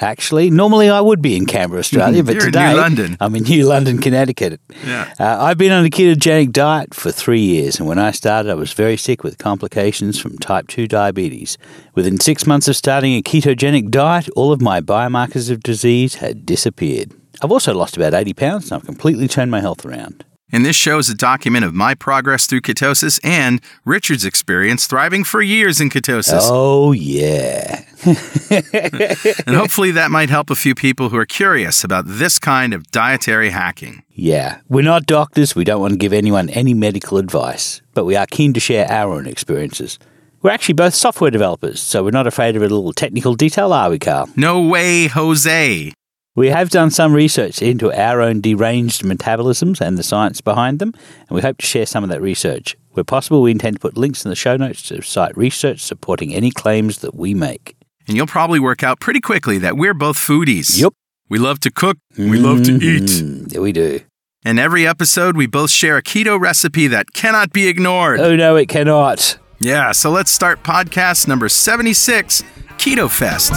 Actually, normally I would be in Canberra, Australia, but You're in today New London. I'm in New London, Connecticut. Yeah. Uh, I've been on a ketogenic diet for three years, and when I started, I was very sick with complications from type 2 diabetes. Within six months of starting a ketogenic diet, all of my biomarkers of disease had disappeared. I've also lost about 80 pounds, and I've completely turned my health around. And this show is a document of my progress through ketosis and Richard's experience thriving for years in ketosis. Oh, yeah. And hopefully that might help a few people who are curious about this kind of dietary hacking. Yeah, we're not doctors. We don't want to give anyone any medical advice, but we are keen to share our own experiences. We're actually both software developers, so we're not afraid of a little technical detail, are we, Carl? No way, Jose. We have done some research into our own deranged metabolisms and the science behind them, and we hope to share some of that research. Where possible, we intend to put links in the show notes to cite research supporting any claims that we make. And you'll probably work out pretty quickly that we're both foodies. Yep. We love to cook, we love to eat. Mm, yeah, we do. In every episode, we both share a keto recipe that cannot be ignored. Oh, no, it cannot. Yeah, so let's start podcast number 76 Keto Fest.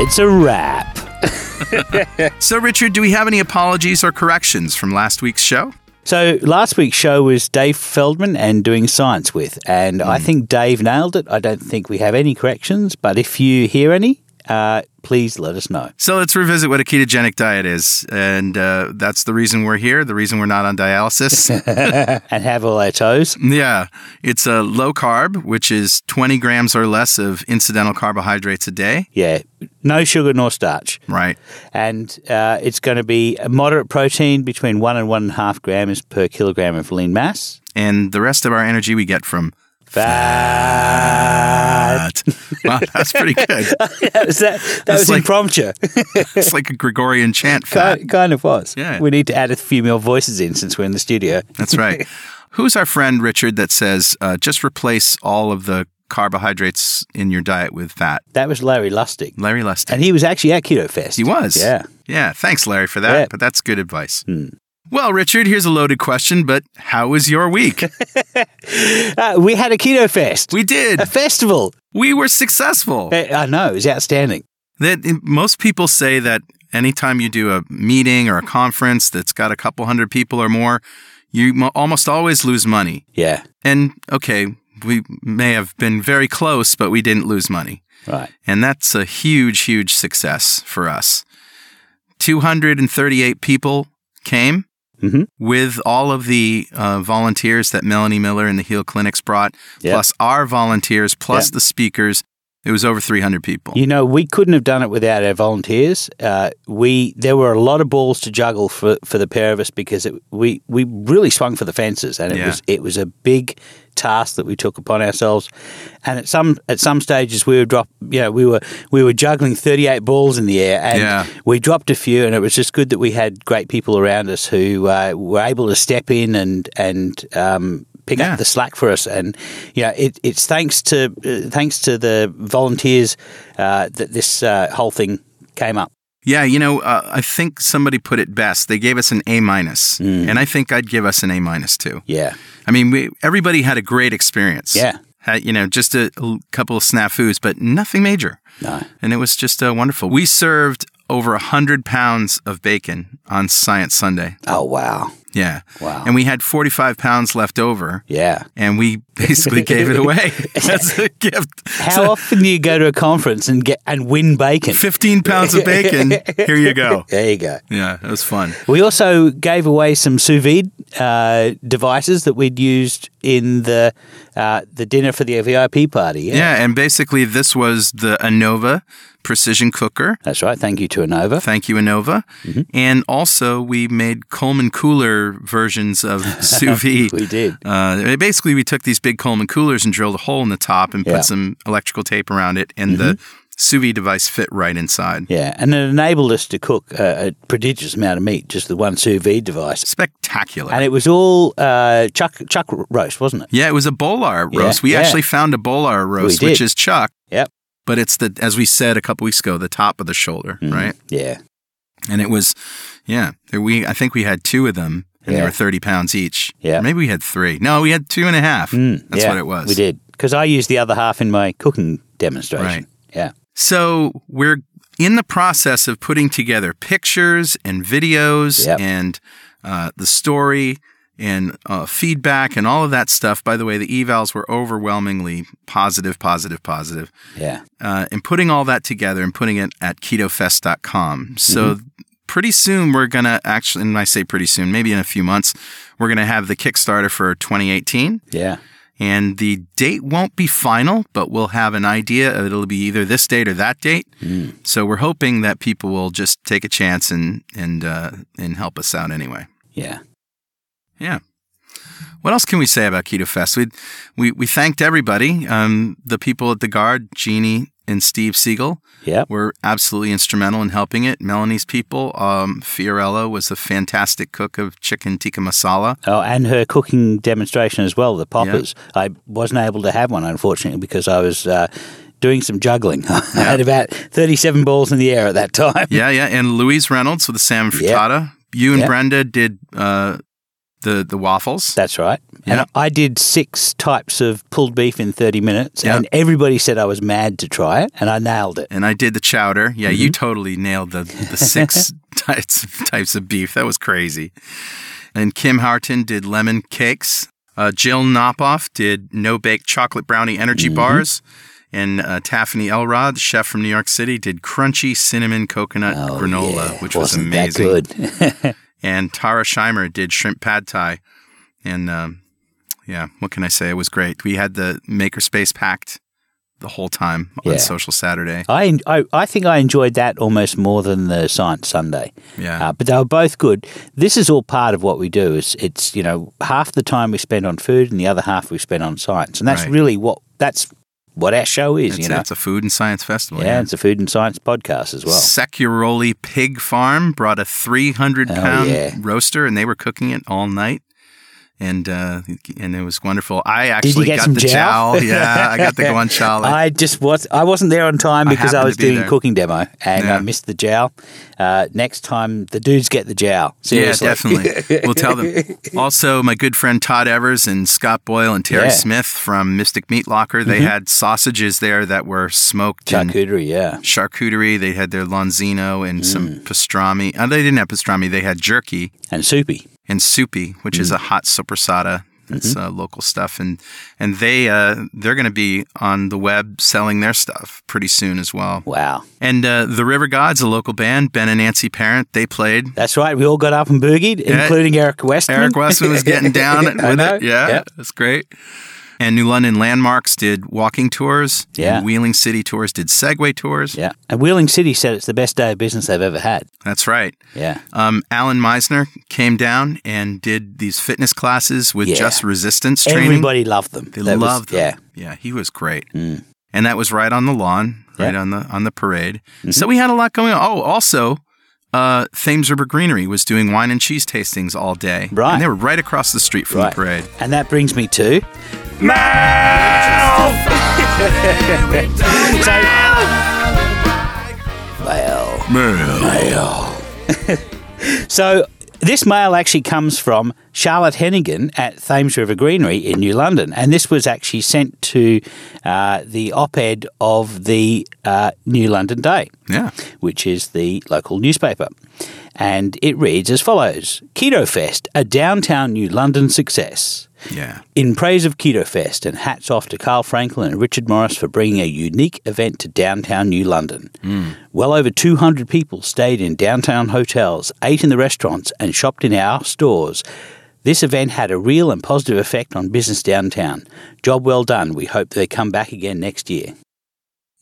It's a wrap. So, Richard, do we have any apologies or corrections from last week's show? So last week's show was Dave Feldman and doing science with, and I hmm. think Dave nailed it. I don't think we have any corrections, but if you hear any, uh, please let us know. So, let's revisit what a ketogenic diet is. And uh, that's the reason we're here, the reason we're not on dialysis. and have all our toes. yeah, it's a low carb, which is 20 grams or less of incidental carbohydrates a day, Yeah, no sugar nor starch, right? and uh, it's going to be a moderate protein between one and one and a half grams per kilogram of lean mass. And the rest of our energy we get from Fat. Wow, that's pretty good. that was, that, that That's was like- impromptu. It's like a Gregorian chant. Fat. kind, kind of was. Yeah. We need to add a few more voices in since we're in the studio. That's right. Who's our friend Richard that says uh, just replace all of the carbohydrates in your diet with fat? That was Larry Lustig. Larry Lustig. And he was actually at Keto Fest. He was. Yeah. Yeah. Thanks, Larry, for that. Yeah. But that's good advice. Well, Richard, here's a loaded question, but how was your week? Uh, we had a Keto Fest. we did. a festival. We were successful. Uh, I know, it was outstanding. That most people say that anytime you do a meeting or a conference that's got a couple hundred people or more, you mo- almost always lose money. Yeah. And okay, we may have been very close, but we didn't lose money. Right. And that's a huge, huge success for us. 238 people came Mhm. with all of the uh, volunteers that Melanie Miller and the Heal Clinics brought, Yep. plus our volunteers, plus Yep. the speakers. It was over 300 people. You know, we couldn't have done it without our volunteers. Uh, we there were a lot of balls to juggle for, for the pair of us because it, we we really swung for the fences, and it Yeah. was it was a big task that we took upon ourselves. And at some at some stages we were drop, you know, we were we were juggling thirty eight balls in the air, and Yeah. we dropped a few, and it was just good that we had great people around us who uh, were able to step in and and um, pick Yeah. up the slack for us. And yeah, it, it's thanks to uh, thanks to the volunteers uh, that this uh, whole thing came up. Yeah, you know, uh, I think somebody put it best. They gave us an A minus, Mm. and I think I'd give us an A minus too. Yeah, I mean, we, everybody had a great experience. Yeah. Had, you know, just a, a couple of snafus, but nothing major. no, And it was just uh, wonderful. We served over a hundred pounds of bacon on Science Sunday. oh wow, Yeah. Wow. And we had 45 pounds left over. yeah. And we basically gave it away as a gift. How So, often do you go to a conference and get and win bacon? 15 pounds of bacon. Here you go. There you go. Yeah, it was fun. We also gave away some sous vide uh, devices that we'd used in the uh, the dinner for the VIP party. Yeah. Yeah, and basically this was the Anova precision cooker. That's right. Thank you to Anova. Thank you, Anova. Mm-hmm. And also, we made Coleman cooler versions of sous vide. We did. Uh, basically, we took these big Coleman coolers and drilled a hole in the top and Yeah. Mm-hmm. put some electrical tape around it, and the sous vide device fit right inside. Yeah, and it enabled us to cook a, a prodigious amount of meat, just the one sous vide device. Spectacular. And it was all uh, chuck chuck roast, wasn't it? yeah, it was a bolar Yeah, roast. we yeah. actually found a bolar roast, which is chuck, Yep. but it's the as we said a couple weeks ago, the top of the shoulder, Mm. right? Yeah. And it was, yeah. We I think we had two of them, and they were thirty pounds each. Yeah. maybe we had three. No, we had two and a half. Mm, That's yeah, what it was. We did because I used the other half in my cooking demonstration. Right. Yeah. So we're in the process of putting together pictures and videos Yep. and uh, the story and uh, feedback and all of that stuff. By the way, the evals were overwhelmingly positive, positive, positive. Yeah. Uh, and putting all that together and putting it at ketofest.com. So pretty soon we're going to actually, and I say pretty soon, maybe in a few months, we're going to have the Kickstarter for 2018 Yeah. and the date won't be final, but we'll have an idea. It'll be either this date or that date. So we're hoping that people will just take a chance and and uh, and help us out anyway. Yeah. Yeah. What else can we say about Keto Fest? We we we thanked everybody. Um, the people at the Garde, Jeannie and Steve Siegel, Yep. were absolutely instrumental in helping it. Melanie's people, um, Fiorella was a fantastic cook of chicken tikka masala. Oh, and her cooking demonstration as well, the poppers. I wasn't able to have one, unfortunately, because I was uh, doing some juggling. I had about 37 balls in the air at that time. Yeah, yeah. And Louise Reynolds with the salmon Yeah. frittata. You and Yeah. Brenda did uh, the the waffles. That's right. Yeah. And I did six types of pulled beef in 30 minutes, Yeah. and everybody said I was mad to try it, and I nailed it. and I did the chowder. Yeah, Mm-hmm. you totally nailed the the six types types of beef. That was crazy. And Kim Harton did lemon cakes. Uh, Jill Knopoff did no bake chocolate brownie energy Mm-hmm. bars. And uh, Taffany Elrod, the chef from New York City, did crunchy cinnamon coconut Oh, granola, yeah. which was Wasn't amazing. That good. and Tara Scheimer did shrimp pad thai. And um, yeah, what can I say? It was great. We had the makerspace packed the whole time on Yeah. Social Saturday. I, I I think I enjoyed that almost more than the Science Sunday. Yeah. Uh, but they were both good. This is all part of what we do. Is it's you know half the time we spend on food and the other half we spend on science, and that's Right. really what that's what our show is. It's, you know, it's a food and science festival. yeah, it's a food and science podcast as well. Securoli Pig Farm brought a 300 Oh, yeah. roaster and they were cooking it all night. And uh, and it was wonderful. I actually got the jowl? jowl. Yeah, I got the guanciale. I just was I wasn't there on time because I, happened was be doing there. cooking demo and Yeah. I missed the jowl. Uh, next time the dudes get the jowl. Seriously. Yeah, definitely. we'll tell them. Also, my good friend Todd Evers and Scott Boyle and Terry Yeah. Mm-hmm. Smith from Mystic Meat Locker, they had sausages there that were smoked Charcuterie, yeah. charcuterie. They had their lonzino and Mm. some pastrami. Uh, they didn't have pastrami. They had jerky And soupy. And soupy, which Mm. is a hot sopressata. That's Mm-hmm. uh, local stuff, and and they uh, they're going to be on the web selling their stuff pretty soon as well. Wow. And uh, the River Gods, a local band, Ben and Nancy Parent, they played. That's right. We all got up and boogied, Yeah. including Eric Westman. Eric Westman was getting down with know. it. Yeah, Yep. that's great. And New London Landmarks did walking tours. Yeah. And Whaling City Tours did Segway tours. Yeah. And Whaling City said it's the best day of business they've ever had. That's right. Yeah. Um, Alan Meisner came down and did these fitness classes with Yeah. just resistance training. Everybody loved them. They That was- loved them. Yeah. yeah, he was great, and that was right on the lawn, right Yeah. on the on the parade. Mm-hmm. So we had a lot going on. Oh, also, uh, Thames River Greenery was doing wine and cheese tastings all day, Right. And they were right across the street from Right. the parade. And that brings me to. So, well, so this mail actually comes from Charlotte Hennigan at Thames River Greenery in New London, and this was actually sent to uh, the op-ed of the uh, New London Day Yeah, which is the local newspaper. And it reads as follows Keto Fest, a downtown New London success. Yeah, In praise of Keto Fest, and hats off to Carl Franklin and Richard Morris for bringing a unique event to downtown New London. Hmm. Well over 200 people stayed in downtown hotels, ate in the restaurants, and shopped in our stores. This event had a real and positive effect on business downtown. Job well done. We hope they come back again next year.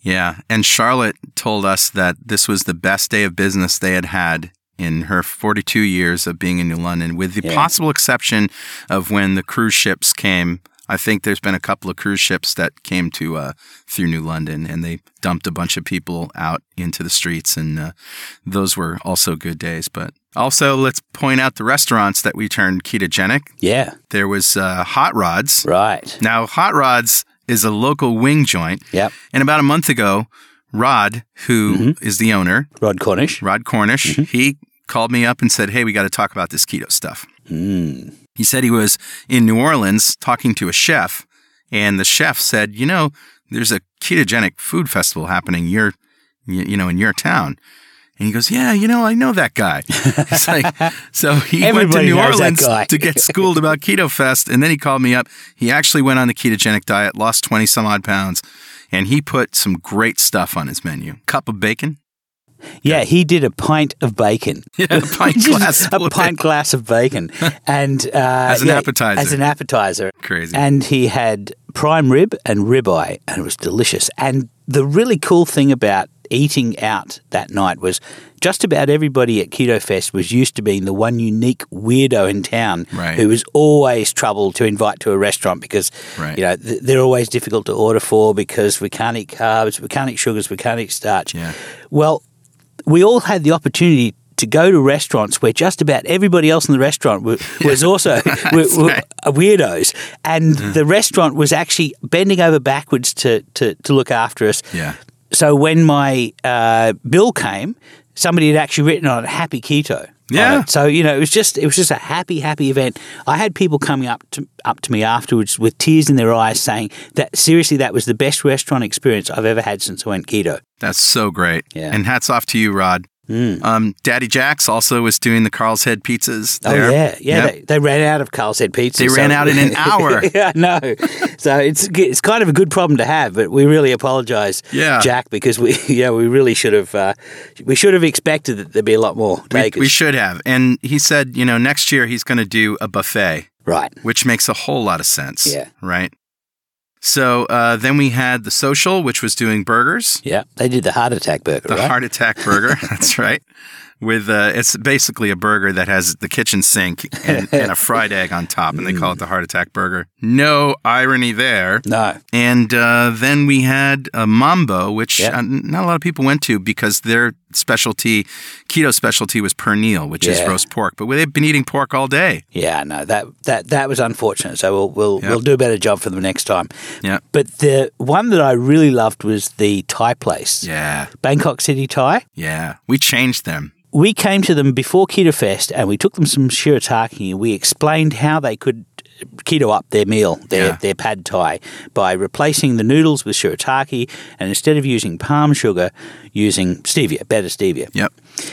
yeah. And Charlotte told us that this was the best day of business they had had in her 42 years of being in New London, with the Yeah. possible exception of when the cruise ships came I think there's been a couple of cruise ships that came to uh, through New London, and they dumped a bunch of people out into the streets, and uh, those were also good days. But also, let's point out the restaurants that we turned ketogenic. Yeah. There was uh, Hot Rods. Right. Now, Hot Rods is a local wing joint, Yep. and about a month ago, Rod, who mm-hmm. is the owner, Rod Cornish. Rod Cornish, mm-hmm. he called me up and said, Hey, we got to talk about this keto stuff. Mm. He said he was in New Orleans talking to a chef, and the chef said, You know, there's a ketogenic food festival happening your, you know, in your town. And he goes, Yeah, you know, I know that guy. It's like, so he went to New Orleans to get schooled about Keto Fest. And then he called me up. He actually went on the ketogenic diet, lost 20 some odd pounds, and he put some great stuff on his menu. Cup of bacon. Yeah, he did a pint of bacon. Yeah, a pint glass. a pint glass of bacon, and uh, As an yeah, appetizer. As an appetizer, Crazy. And he had prime rib and ribeye, and it was delicious. And the really cool thing about eating out that night was just about everybody at Keto Fest was used to being the one unique weirdo in town Right. who was always trouble to invite to a restaurant because Right. you know th- they're always difficult to order for because we can't eat carbs, we can't eat sugars, we can't eat starch. Yeah. Well, we all had the opportunity to go to restaurants where just about everybody else in the restaurant wa- was also were, were weirdos, and Mm. the restaurant was actually bending over backwards to, to, to look after us. Yeah. So when my uh, bill came, somebody had actually written on it "Happy Keto." Yeah. So you know, it was just it was just a happy, happy event. I had people coming up to up to me afterwards with tears in their eyes, saying that seriously, that was the best restaurant experience I've ever had since I went keto. That's so great. Yeah. And hats off to you, Rod. Um, Daddy Jack's also was doing the Carl's Head pizzas. Oh yeah, yeah. Yep. They, they ran out of Carl's Head pizza. They ran out in an hour. yeah, no. So it's it's kind of a good problem to have, but we really apologise, Yeah. Jack, because we yeah we really should have uh, we should have expected that there'd be a lot more we, we should have. And he said, you know, next year he's going to do a buffet, right. which makes a whole lot of sense. Yeah. Right. So uh, then we had the social, which was doing burgers, Yeah, they did the heart attack burger, the right? heart attack burger. That's right. With uh, it's basically a burger that has the kitchen sink and, and a fried egg on top, and they call it the heart attack burger. No irony there. no, And uh, then we had a Mambo, which Yeah. uh, not a lot of people went to because their specialty, keto specialty, was pernil, which is roast pork. But they've been eating pork all day. yeah, no. That that that was unfortunate. So we'll we'll Yep. we'll do a better job for them next time. Yeah. But the one that I really loved was the Thai place, Yeah. Bangkok City Thai. Yeah. We changed them. We came to them before Keto Fest and we took them some shirataki and we explained how they could keto up their meal, their, Yeah. their pad thai, by replacing the noodles with shirataki and instead of using palm sugar, using stevia, better stevia. Yep.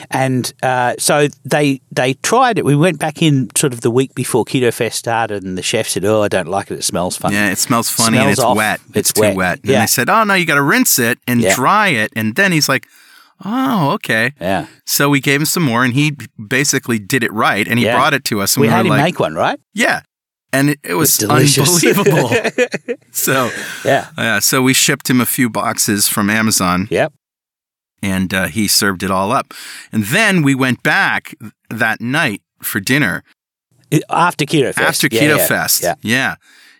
And uh, so they they tried it. We went back in sort of the week before Keto Fest started, and the chef said, "Oh, I don't like it. It smells funny." Yeah, it smells funny and Smells it's off. wet. It's too wet. wet. And Yeah. they said, oh, no, you got to rinse it and Yeah. dry it. And then he's like, oh, okay. Yeah. So we gave him some more and he basically did it right and he Yeah. brought it to us. And We we, had him like, make one, right? yeah. And it, it was delicious. unbelievable. so, Yeah. yeah, so we shipped him a few boxes from Amazon Yep. and uh, he served it all up. And then we went back that night for dinner After Keto Fest. after Yeah, Keto yeah, Fest. Yeah.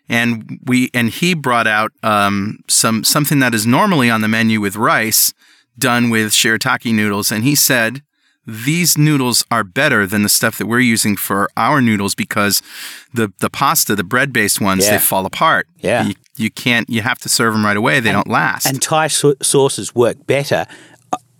And we and he brought out um, some something that is normally on the menu with rice, done with shirataki noodles, and he said these noodles are better than the stuff that we're using for our noodles because the the pasta, the bread based ones, Yeah. they fall apart. Yeah. you, you can't. You have to serve them right away. They don't last. And Thai sau- sauces work better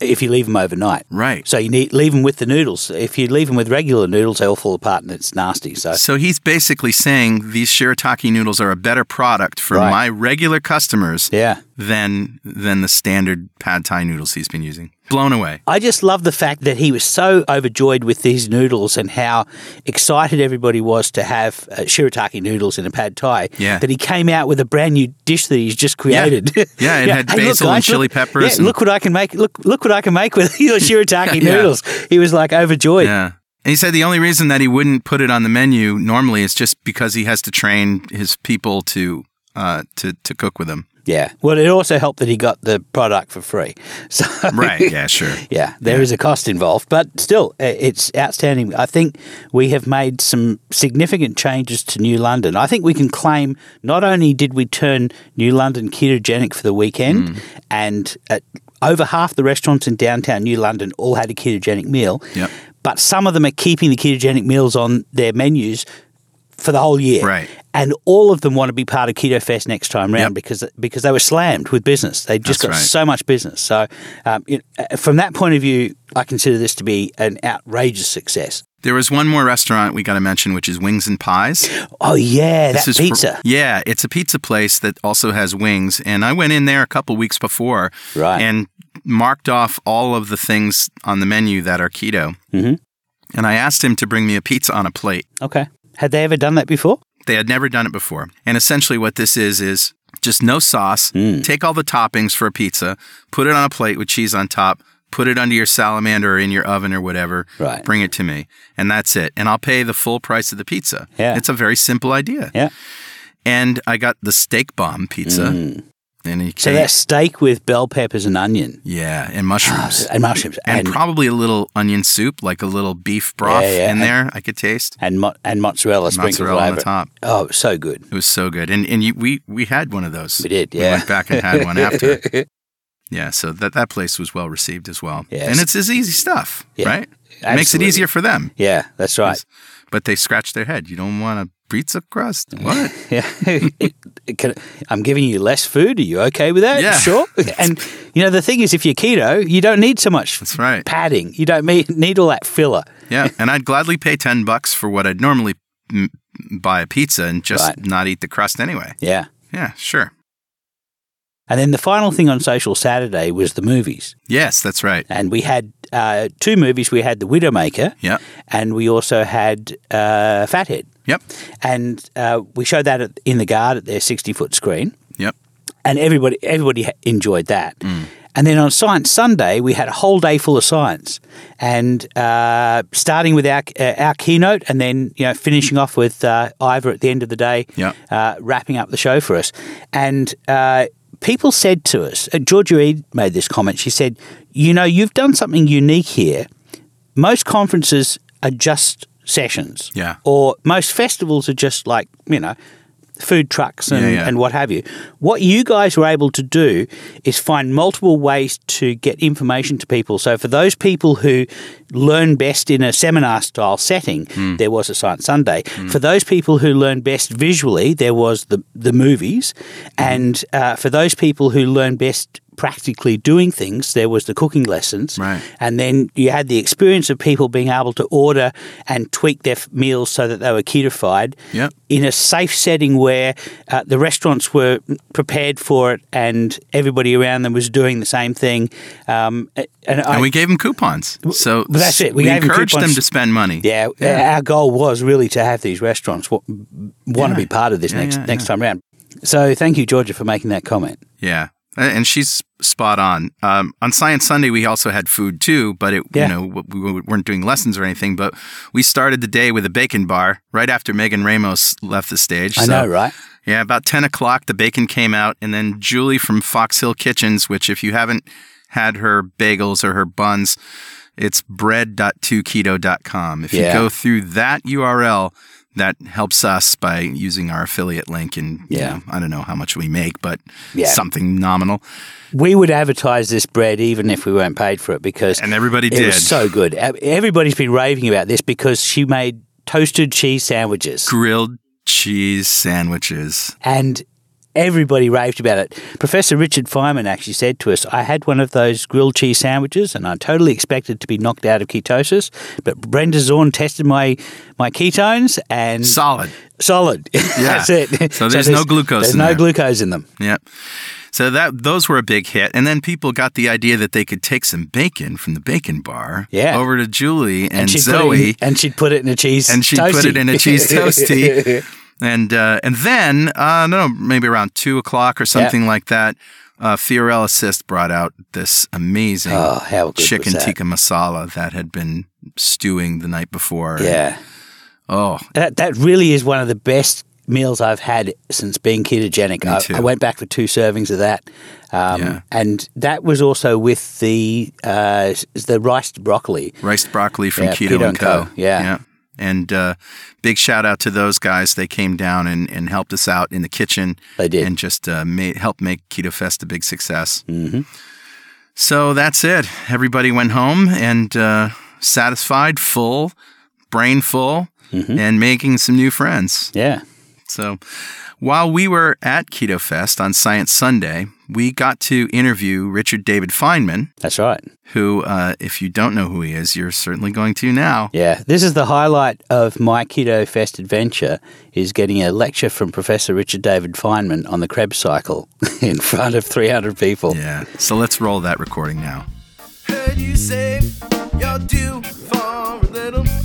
if you leave them overnight. right. So you need leave them with the noodles. If you leave them with regular noodles, they all fall apart and it's nasty. So So he's basically saying these shirataki noodles are a better product for Right. my regular customers yeah, than than the standard pad thai noodles he's been using. Blown away. I just love the fact that he was so overjoyed with these noodles and how excited everybody was to have uh, shirataki noodles in a pad thai. Yeah. That he came out with a brand new dish that he's just created. Yeah, it had basil and chili look, peppers Yeah, and- look what I can make. Look, look what I can make with your shirataki Yeah. noodles. He was like overjoyed. Yeah. And he said the only reason that he wouldn't put it on the menu normally is just because he has to train his people to uh, to to cook with him. Yeah. Well, it also helped that he got the product for free. So Right. Yeah. Sure. Yeah, there is a cost involved, but still, it's outstanding. I think we have made some significant changes to New London. I think we can claim not only did we turn New London ketogenic for the weekend, Mm. and uh, over half the restaurants in downtown New London all had a ketogenic meal, Yep. but some of them are keeping the ketogenic meals on their menus for the whole year. Right. And all of them want to be part of Keto Fest next time round Yep. because because they were slammed with business. They just That's got right. so much business. So, um, you uh, from that point of view, I consider this to be an outrageous success. There was one more restaurant we got to mention, which is Wings and Pies. Oh yeah, that This is for- pizza. yeah, it's a pizza place that also has wings, and I went in there a couple weeks before, Right. and marked off all of the things on the menu that are keto. Mhm. And I asked him to bring me a pizza on a plate. okay. Had they ever done that before? They had never done it before, and essentially what this is is just no sauce. Mm. Take all the toppings for a pizza, put it on a plate with cheese on top. Put it under your salamander or in your oven or whatever. Right. Bring it to me, and that's it. And I'll pay the full price of the pizza. Yeah. It's a very simple idea. Yeah. And I got the steak bomb pizza. And Mm. So that steak with bell peppers and onion yeah, and mushrooms. and mushrooms and, and probably a little onion soup, like a little beef broth Yeah, yeah, in and- there. I could taste and, mo- and mozzarella sprinkled mozzarella on over. the top. Oh, so good. It was so good, and and you, we we had one of those. We did, Yeah. We went back and had one after. Yeah, so that that place was well received as well. Yes. and it's, it's easy stuff, Yeah, right? It makes it easier for them. yeah, that's right. But they scratch their head. You don't want a pizza crust? What? Yeah, It- it can- I'm giving you less food. Are you okay with that? Yeah. sure. And you know the thing is, if you're keto, you don't need so much That's right. padding. You don't need all that filler. Yeah, and I'd gladly pay ten bucks for what I'd normally buy a pizza and just Right. not eat the crust anyway. Yeah. Yeah, sure. And then the final thing on Social Saturday was the movies, Yes, that's right. and we had uh, two movies. We had The Widowmaker, Yep. and we also had uh, Fathead, Yep. and uh, we showed that at, in the Garde at their 60 foot screen. Yep. and everybody everybody enjoyed that. Mm. And then on Science Sunday, we had a whole day full of science, and uh, starting with our uh, our keynote, and then you know finishing off with uh, Ivor at the end of the day, Yeah. uh, wrapping up the show for us. And uh, people said to us, uh, Georgia Reed made this comment. She said, "You know, you've done something unique here. Most conferences are just sessions, Yeah. or most festivals are just like you know." Food trucks and, Yeah, yeah. and what have you. What you guys were able to do is find multiple ways to get information to people. So, for those people who learn best in a seminar style setting, Hmm. there was a Science Sunday. For those people who learn best visually, there was the, the movies. Hmm. And uh, for those people who learn best practically doing things, there was the cooking lessons. Right. And then you had the experience of people being able to order and tweak their f- meals so that they were ketofied Yep. in a safe setting where uh, the restaurants were prepared for it and everybody around them was doing the same thing. Um, and I, And we gave them coupons. So Well, that's it. We We, encouraged them coupons. to spend money. yeah, our goal was really to have these restaurants want to be part of this Yeah, next yeah, next yeah. time around. So thank you, Georgia, for making that comment. Yeah. And she's spot on. Um, on Science Sunday, we also had food too, but it, Yeah. you know, we we weren't doing lessons or anything. But we started the day with a bacon bar right after Megan Ramos left the stage. I So, know, right? Yeah, about 10 o'clock, the bacon came out. And then Julie from Fox Hill Kitchens, which if you haven't had her bagels or her buns, it's bread.2keto.com. If Yeah. you go through that URL, that helps us by using our affiliate link. And, you Yeah. know, I don't know how much we make, but Yeah. something nominal. We would advertise this bread even if we weren't paid for it because And everybody did. so good. Everybody's been raving about this because she made toasted cheese sandwiches. Grilled cheese sandwiches. and everybody raved about it. Professor Richard Feinman actually said to us, I had one of those grilled cheese sandwiches and I totally expected to be knocked out of ketosis, but Brenda Zorn tested my, my ketones and Solid. solid. Yeah. That's it. So there's no glucose There's in no there. glucose in them. Yeah. So that those were a big hit, and then people got the idea that they could take some bacon from the bacon bar Yeah. over to Julie and, she'd Zoe, in, and she'd put it in a cheese and she'd put it in a cheese toasty. and uh, and then uh, know, maybe around two o'clock or something like that. Uh, Fiorella Assist brought out this amazing Oh, chicken tikka masala that had been stewing the night before. Yeah. Oh, That, that really is one of the best meals I've had since being ketogenic. I. I went back for two servings of that, um, Yeah. and that was also with the uh, the riced broccoli. Riced broccoli from Yeah, Keto, Keto and Co. Co, yeah. And uh, big shout out to those guys. They came down and, and helped us out in the kitchen. They did. And just uh, made, helped make Keto Fest a big success. Mm-hmm. So that's it. Everybody went home and uh, satisfied, full, brain full, Mm-hmm. and making some new friends. Yeah, So while we were at Keto Fest on Science Sunday, we got to interview Richard David Feinman, that's right. who, uh, if you don't know who he is, you're certainly going to now. Yeah, this is the highlight of my Keto Fest adventure: is getting a lecture from Professor Richard David Feinman on the Krebs cycle in front of 300 people. Yeah. So let's roll that recording now. Heard you say you're due for a little.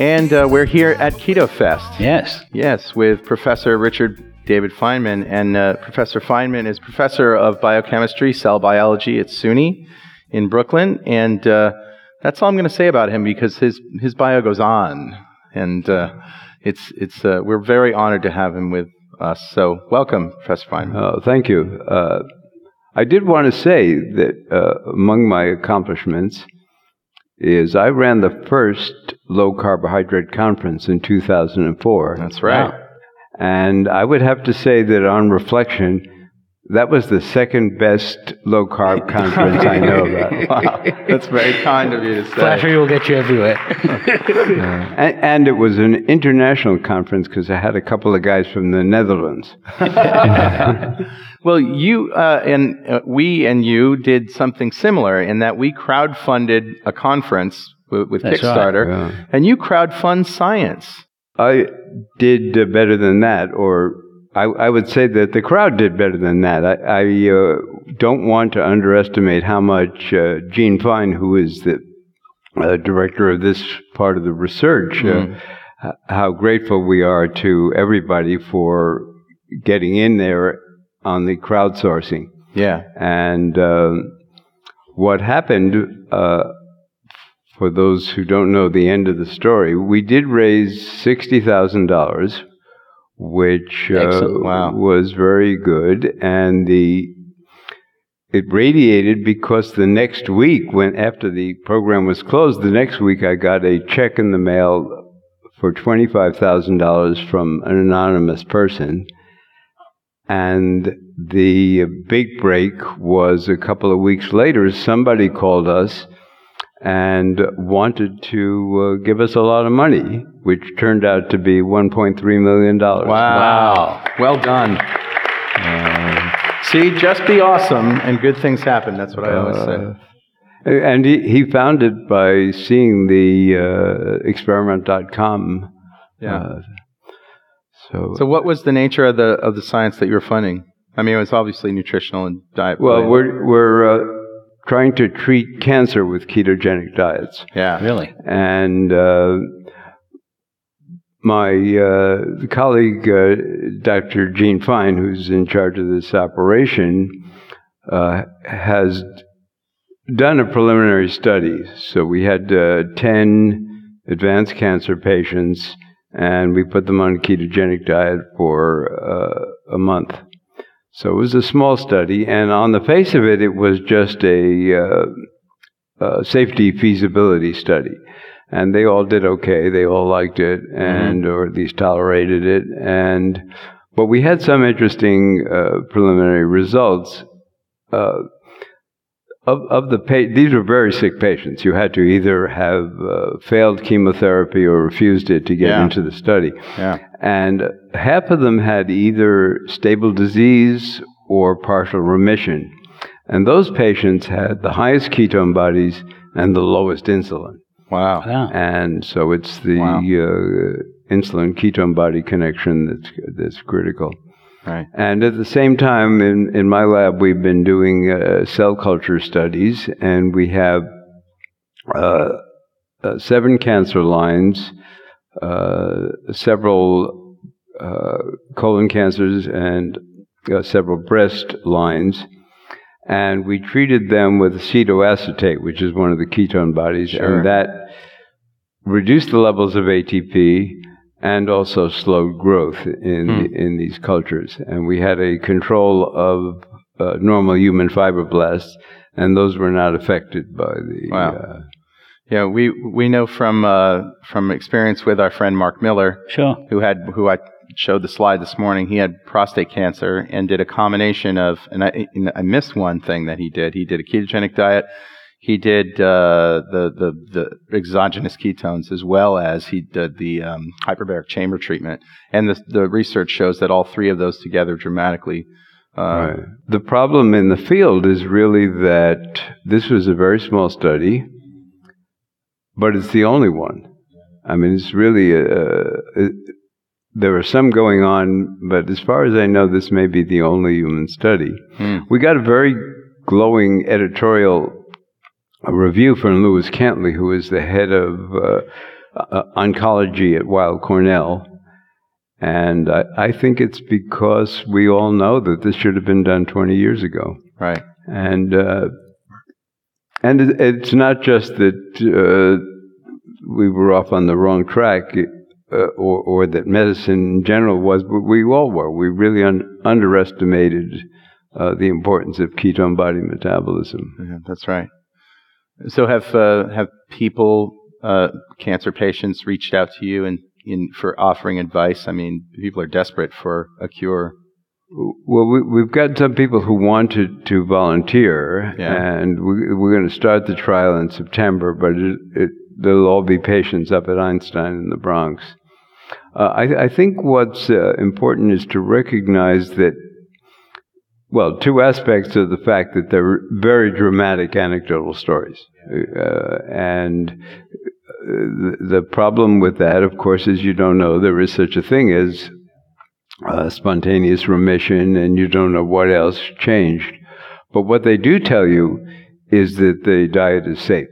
And uh, we're here at Keto Fest. Yes. Yes, with Professor Richard David Feinman. And uh, Professor Feinman is professor of biochemistry, cell biology at SUNY in Brooklyn. And uh, that's all I'm going to say about him because his, his bio goes on. And uh, it's, it's, uh, we're very honored to have him with us. So welcome, Professor Feinman. Oh, thank you. Uh, I did want to say that uh, among my accomplishments is I ran the first low carbohydrate conference in 2004. That's right. And I would have to say that on reflection, that was the second best low carb conference I know about. Wow, that's very kind of you to say. Flattery will get you everywhere. And, and it was an international conference because I had a couple of guys from the Netherlands. Well, you uh, and uh, we and you did something similar in that we crowdfunded a conference with, with That's right. Kickstarter, Yeah. and you crowdfund science. I did uh, better than that, or I, I would say that the crowd did better than that. I, I uh, don't want to underestimate how much uh, Gene Fine, who is the uh, director of this part of the research, uh, h- how grateful we are to everybody for getting in there on the crowdsourcing. Yeah, And um, what happened, uh, for those who don't know the end of the story, we did raise $60,000, which uh, Wow. was very good. And the it radiated because the next week, when after the program was closed, the next week I got a check in the mail for $25,000 from an anonymous person. And the big break was a couple of weeks later, somebody called us and wanted to uh, give us a lot of money, which turned out to be $1.3 million. wow, well done. See, just be awesome, and good things happen. That's what I always say. And he, he found it by seeing the uh, experiment.com. Yeah. So, So, what was the nature of the of the science that you were funding? I mean, it was obviously nutritional and diet. well, related. we're, we're uh, trying to treat cancer with ketogenic diets. yeah, really? And uh, my uh, colleague, uh, Dr. Gene Fine, who's in charge of this operation, uh, has done a preliminary study. So we had uh, 10 advanced cancer patients, and we put them on a ketogenic diet for uh, a month. So it was a small study, and on the face of it, it was just a uh, uh, safety feasibility study. And they all did okay. They all liked it, and or at least tolerated it. And but we had some interesting uh, preliminary results. Of, of the pa- these were very sick patients. You had to either have uh, failed chemotherapy or refused it to get Yeah. into the study. yeah, And half of them had either stable disease or partial remission. And those patients had the highest ketone bodies and the lowest insulin. wow, Wow. And so it's the Wow. uh, insulin ketone body connection that's, that's critical. Right, And at the same time, in, in my lab, we've been doing uh, cell culture studies, and we have uh, uh, seven cancer lines, uh, several uh, colon cancers, and uh, several breast lines. And we treated them with acetoacetate, which is one of the ketone bodies, Sure. and that reduced the levels of ATP and also slowed growth in Hmm. in these cultures. And we had a control of uh, normal human fibroblasts, and those were not affected by the. Wow. Uh, Yeah, we we know from uh, from experience with our friend Mark Miller, Sure. who had who I showed the slide this morning. He had prostate cancer and did a combination of, and I and I missed one thing that he did. He did a ketogenic diet. He did uh, the the the exogenous ketones as well as he did the um, hyperbaric chamber treatment. And the the research shows that all three of those together dramatically. Uh, Right. The problem in the field is really that this was a very small study, but it's the only one. I mean, it's really a, it, there are some going on, but as far as I know, this may be the only human study. Hmm. We got a very glowing editorial uh, review from Lewis Cantley, who is the head of uh, uh, oncology at Weill Cornell. And I, I think it's because we all know that this should have been done 20 years ago. Right. And uh, and it, it's not just that uh, we were off on the wrong track, uh, or, or that medicine in general was, but we all were. We really un- underestimated uh, the importance of ketone body metabolism. Yeah, that's right. So have uh, have people, uh, cancer patients, reached out to you and in for offering advice? I mean, people are desperate for a cure. Well, we, we've got some people who wanted to volunteer, Yeah. and we, we're going to start the trial in September, but it, it, they'll all be patients up at Einstein in the Bronx. Uh, I, I think what's uh, important is to recognize that, well, two aspects of the fact that they're very dramatic anecdotal stories. Uh, and uh, the, the problem with that, of course, is you don't know there is such a thing as uh, spontaneous remission, and you don't know what else changed. But what they do tell you is that the diet is safe.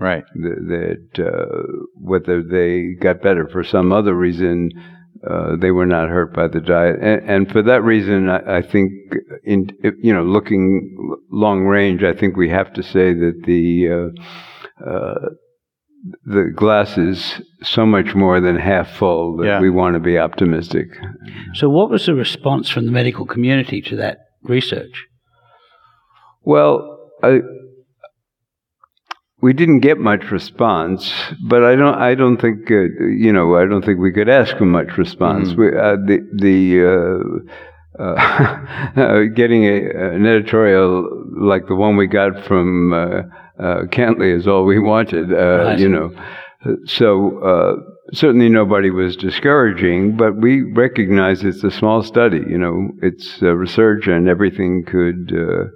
Right. That, that uh, whether they got better for some other reason, uh, they were not hurt by the diet, and, and for that reason, I, I think, in you know, looking long range, I think we have to say that the uh, uh, the glass is so much more than half full that Yeah. we want to be optimistic. So, what was the response from the medical community to that research? Well, I, we didn't get much response, but I don't. I don't think uh, you know. I don't think we could ask for much response. We, uh, the the uh, uh, getting a, an editorial like the one we got from uh, uh, Cantley is all we wanted. Uh, Right. You know, so. Uh, Certainly, nobody was discouraging, but we recognize it's a small study. You know, it's uh, research, and everything could uh,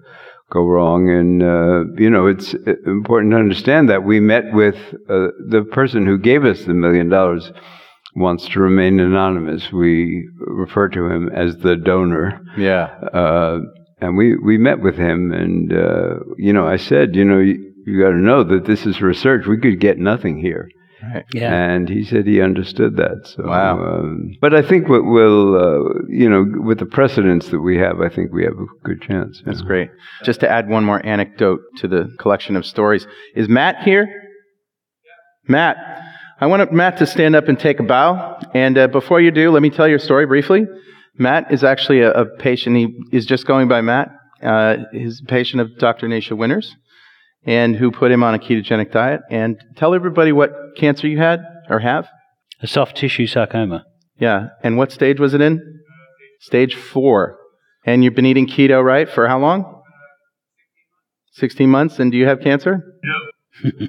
go wrong. And, uh, you know, it's uh, important to understand that we met with uh, the person who gave us the million dollars wants to remain anonymous. We refer to him as the donor. Yeah. Uh, and we, we met with him, and, uh, you know, I said, you know, you, you got to know that this is research. We could get nothing here. Right. Yeah. And he said he understood that. So, Wow. Um, but I think what will, uh, you know, with the precedents that we have, I think we have a good chance. That's great. Just to add one more anecdote to the collection of stories, is Matt here? Yeah. Matt, I want Matt to stand up and take a bow. And uh, before you do, let me tell your story briefly. Matt is actually a, a patient. He is just going by Matt. Uh, he's a patient of Dr. Nasha Winters, and who put him on a ketogenic diet. And tell everybody what cancer you had or have. A soft tissue sarcoma. Yeah. And what stage was it in? Stage four. And you've been eating keto, right? For how long? 16 months. And do you have cancer? No.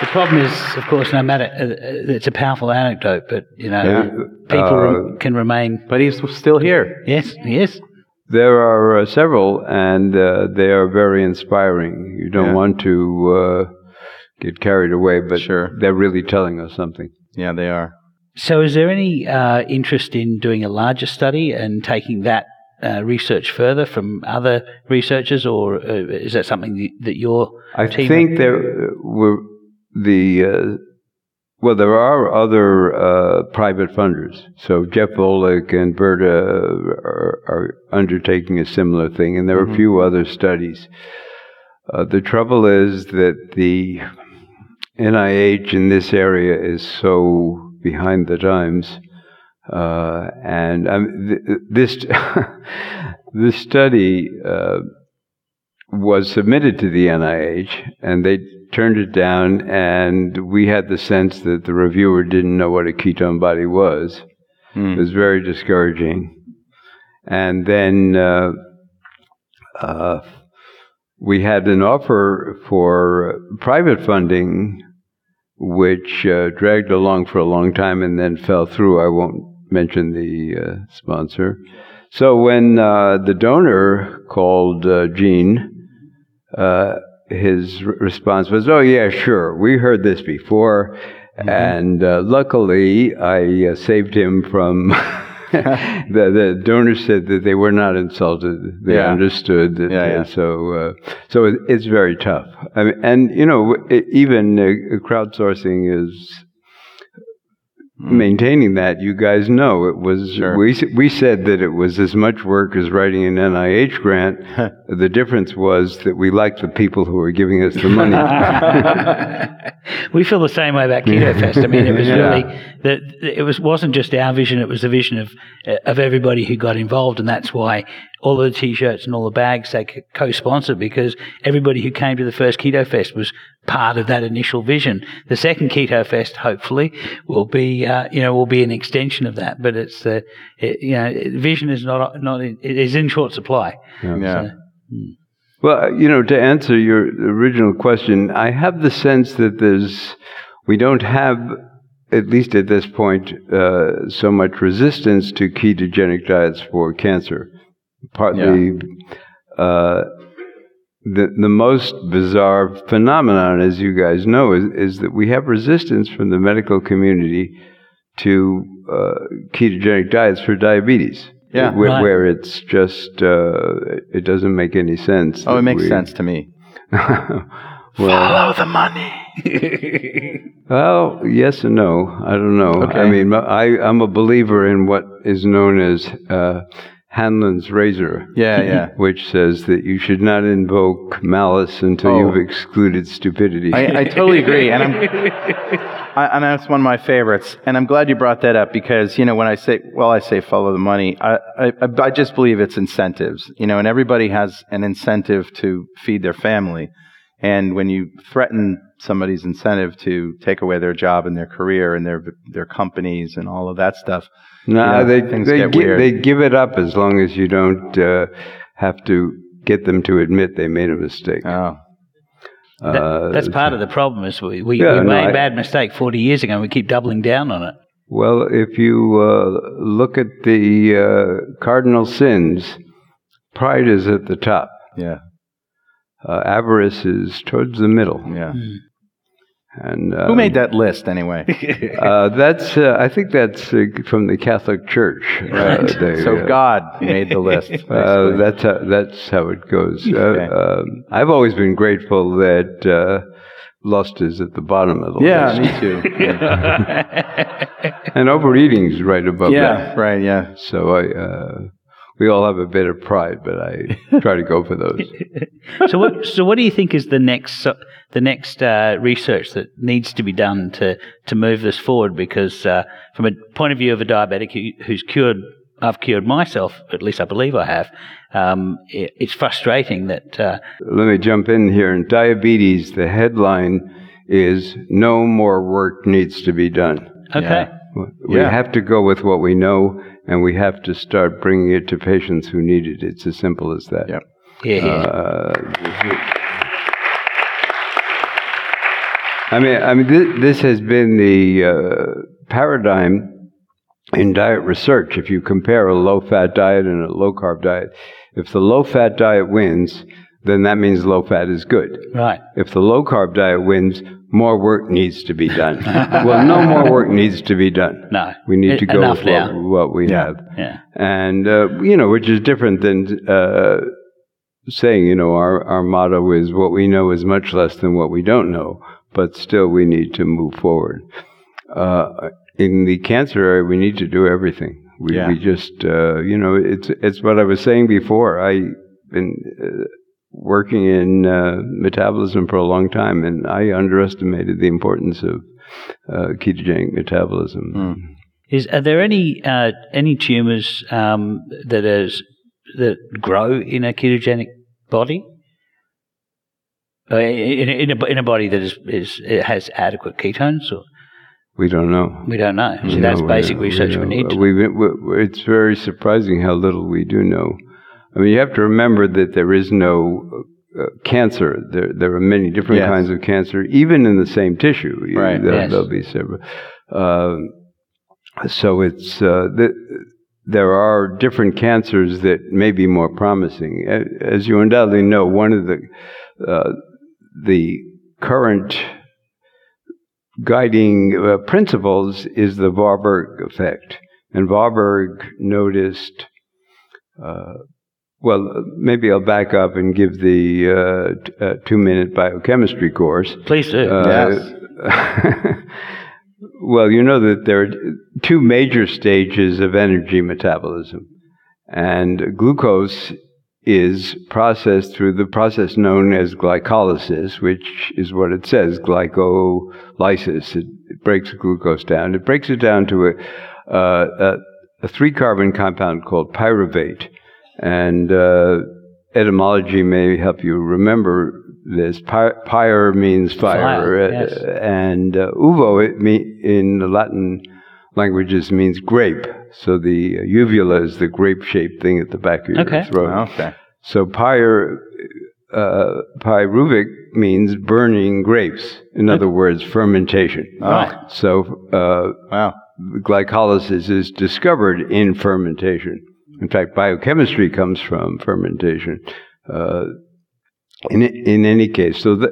The problem is, of course, no matter, uh, uh, it's a powerful anecdote, but, you know, Yeah. people Uh, can remain. but he's still here. Yes, yes. There are uh, several, and uh, they are very inspiring. You don't Yeah. want to uh, get carried away, but Sure. they're really telling us something. Yeah, they are. So, is there any uh, interest in doing a larger study and taking that uh, research further from other researchers, or uh, is that something that- that your I think there uh, were the uh, well, there are other uh, private funders. So Jeff Volek and Berta are, are undertaking a similar thing, and there are a few other studies. Uh, the trouble is that the NIH in this area is so behind the times. Uh, and um, th- this this study uh, was submitted to the NIH, and they turned it down. And we had the sense that the reviewer didn't know what a ketone body was. It was very discouraging. And then uh, uh, we had an offer for private funding, which uh, dragged along for a long time and then fell through. I won't mention the uh, sponsor. So when uh, the donor called uh, Gene, uh, his response was, "Oh yeah, sure, we heard this before." And uh, luckily, I uh, saved him from. the the donor said that they were not insulted; they Yeah. understood. That, Yeah, yeah. so uh, so it, it's very tough. I mean, and you know, i even uh, crowdsourcing is Hmm. maintaining that. You guys know it was. Sure. We we said that it was as much work as writing an NIH grant. the difference was that we liked the people who were giving us the money. we feel the same way about Keto Fest. I mean, it was Yeah. really that it was wasn't just our vision; it was the vision of of everybody who got involved, and that's why all the t-shirts and all the bags they co-sponsored because everybody who came to the first Keto Fest was part of that initial vision. The second Keto Fest, hopefully, will be uh, you know will be an extension of that, but it's the it, you know vision is not not in, it is in short supply. Yeah. Well, you know, to answer your original question, I have the sense that there's, we don't have, at least at this point, uh, so much resistance to ketogenic diets for cancer. Partly, uh, the the most bizarre phenomenon, as you guys know, is, is that we have resistance from the medical community to uh, ketogenic diets for diabetes. Yeah. where, Right. where it's just uh, it doesn't make any sense. Oh, it makes we- sense to me. well, the money. well, yes and no. I don't know. Okay. I mean, I I'm a believer in what is known as uh, Hanlon's razor. Yeah, yeah. Which says that you should not invoke malice until Oh. you've excluded stupidity. I, I totally agree, and I'm, I, and that's one of my favorites. And I'm glad you brought that up because you know when I say, well, I say follow the money. I, I, I just believe it's incentives. You know, and everybody has an incentive to feed their family, and when you threaten somebody's incentive to take away their job and their career and their their companies and all of that stuff, No, Yeah, they they get gi- weird. they give it up as long as you don't uh, have to get them to admit they made a mistake. oh, That- Uh, that's part of the problem. Is we we, Yeah, we no, made a I- bad mistake forty years ago, and we keep doubling down on it. Well, if you uh, look at the uh, cardinal sins, pride is at the top. yeah, Uh, avarice is towards the middle. yeah. And uh, Who made that list anyway? Uh, that's uh, I think that's uh, from the Catholic Church. Uh, they, so uh, God made the list. Uh, that's how, that's how it goes. Uh, Okay. um, I've always been grateful that uh, lust is at the bottom of the yeah, list, me too. and overeating is right above yeah, that. right. Yeah. So I, uh, we all have a bit of pride, but I try to go for those. so what so what do you think is the next so- the next uh, research that needs to be done to to move this forward? Because uh, from a point of view of a diabetic who's cured, I've cured myself. At least I believe I have. Um, it, it's frustrating that uh, Let me jump in here. In diabetes, the headline is "No more work needs to be done." okay. We Yeah. have to go with what we know, and we have to start bringing it to patients who need it. It's as simple as that. Yep. Yeah, yeah. Uh, I mean, I mean, this, this has been the uh, paradigm in diet research. If you compare a low-fat diet and a low-carb diet, if the low-fat diet wins, then that means low-fat is good. right. If the low-carb diet wins, more work needs to be done. well, no more work needs to be done. No. We need to go Enough with what, what we Yeah. have Yeah. and uh, you know, which is different than uh, saying, you know, our our motto is what we know is much less than what we don't know, but still we need to move forward. Uh, in the cancer area, we need to do everything. We, Yeah. we just, uh, you know, it's it's what I was saying before. I've been uh, working in uh, metabolism for a long time, and I underestimated the importance of uh, ketogenic metabolism. Is are there any uh, any tumors um, that is that grow in a ketogenic body? Uh, in, in, a, in a body that is, is it has adequate ketones, or We don't know. we don't know. So We that's basic research we, we, need. To We've been- we- it's very surprising how little we do know. I mean, you have to remember that there is no uh, cancer. There, there are many different Yes. kinds of cancer, even in the same tissue. You- Right. There, Yes. There'll be several. Um, so it's uh, the, there are different cancers that may be more promising. As you undoubtedly know, one of the uh, the current guiding uh, principles is the Warburg effect. And Warburg noticed, uh, well, maybe I'll back up and give the uh, t- uh, two minute biochemistry course. Please do. Uh, well, you know that there are two major stages of energy metabolism, and glucose is processed through the process known as glycolysis, which is what it says, glycolysis. It, it breaks glucose down. It breaks it down to a, uh, a, a three-carbon compound called pyruvate, and uh, etymology may help you remember this. Py- pyre means fire, Fire, uh, yes. and uh, uvo it me- in the Latin languages means grape. So the uvula is the grape-shaped thing at the back of your Okay. throat. Okay. So pyre, uh, pyruvic means burning grapes. In other words, fermentation. Right. So uh, Wow. glycolysis is discovered in fermentation. In fact, biochemistry comes from fermentation. Uh, in in any case, so the,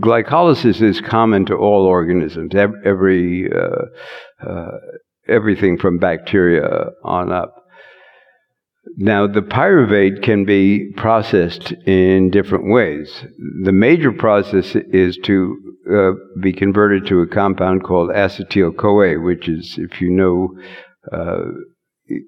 glycolysis is common to all organisms. Every uh, uh, everything from bacteria on up. Now, the pyruvate can be processed in different ways. The major process is to uh, be converted to a compound called acetyl CoA, which is, if you know, uh,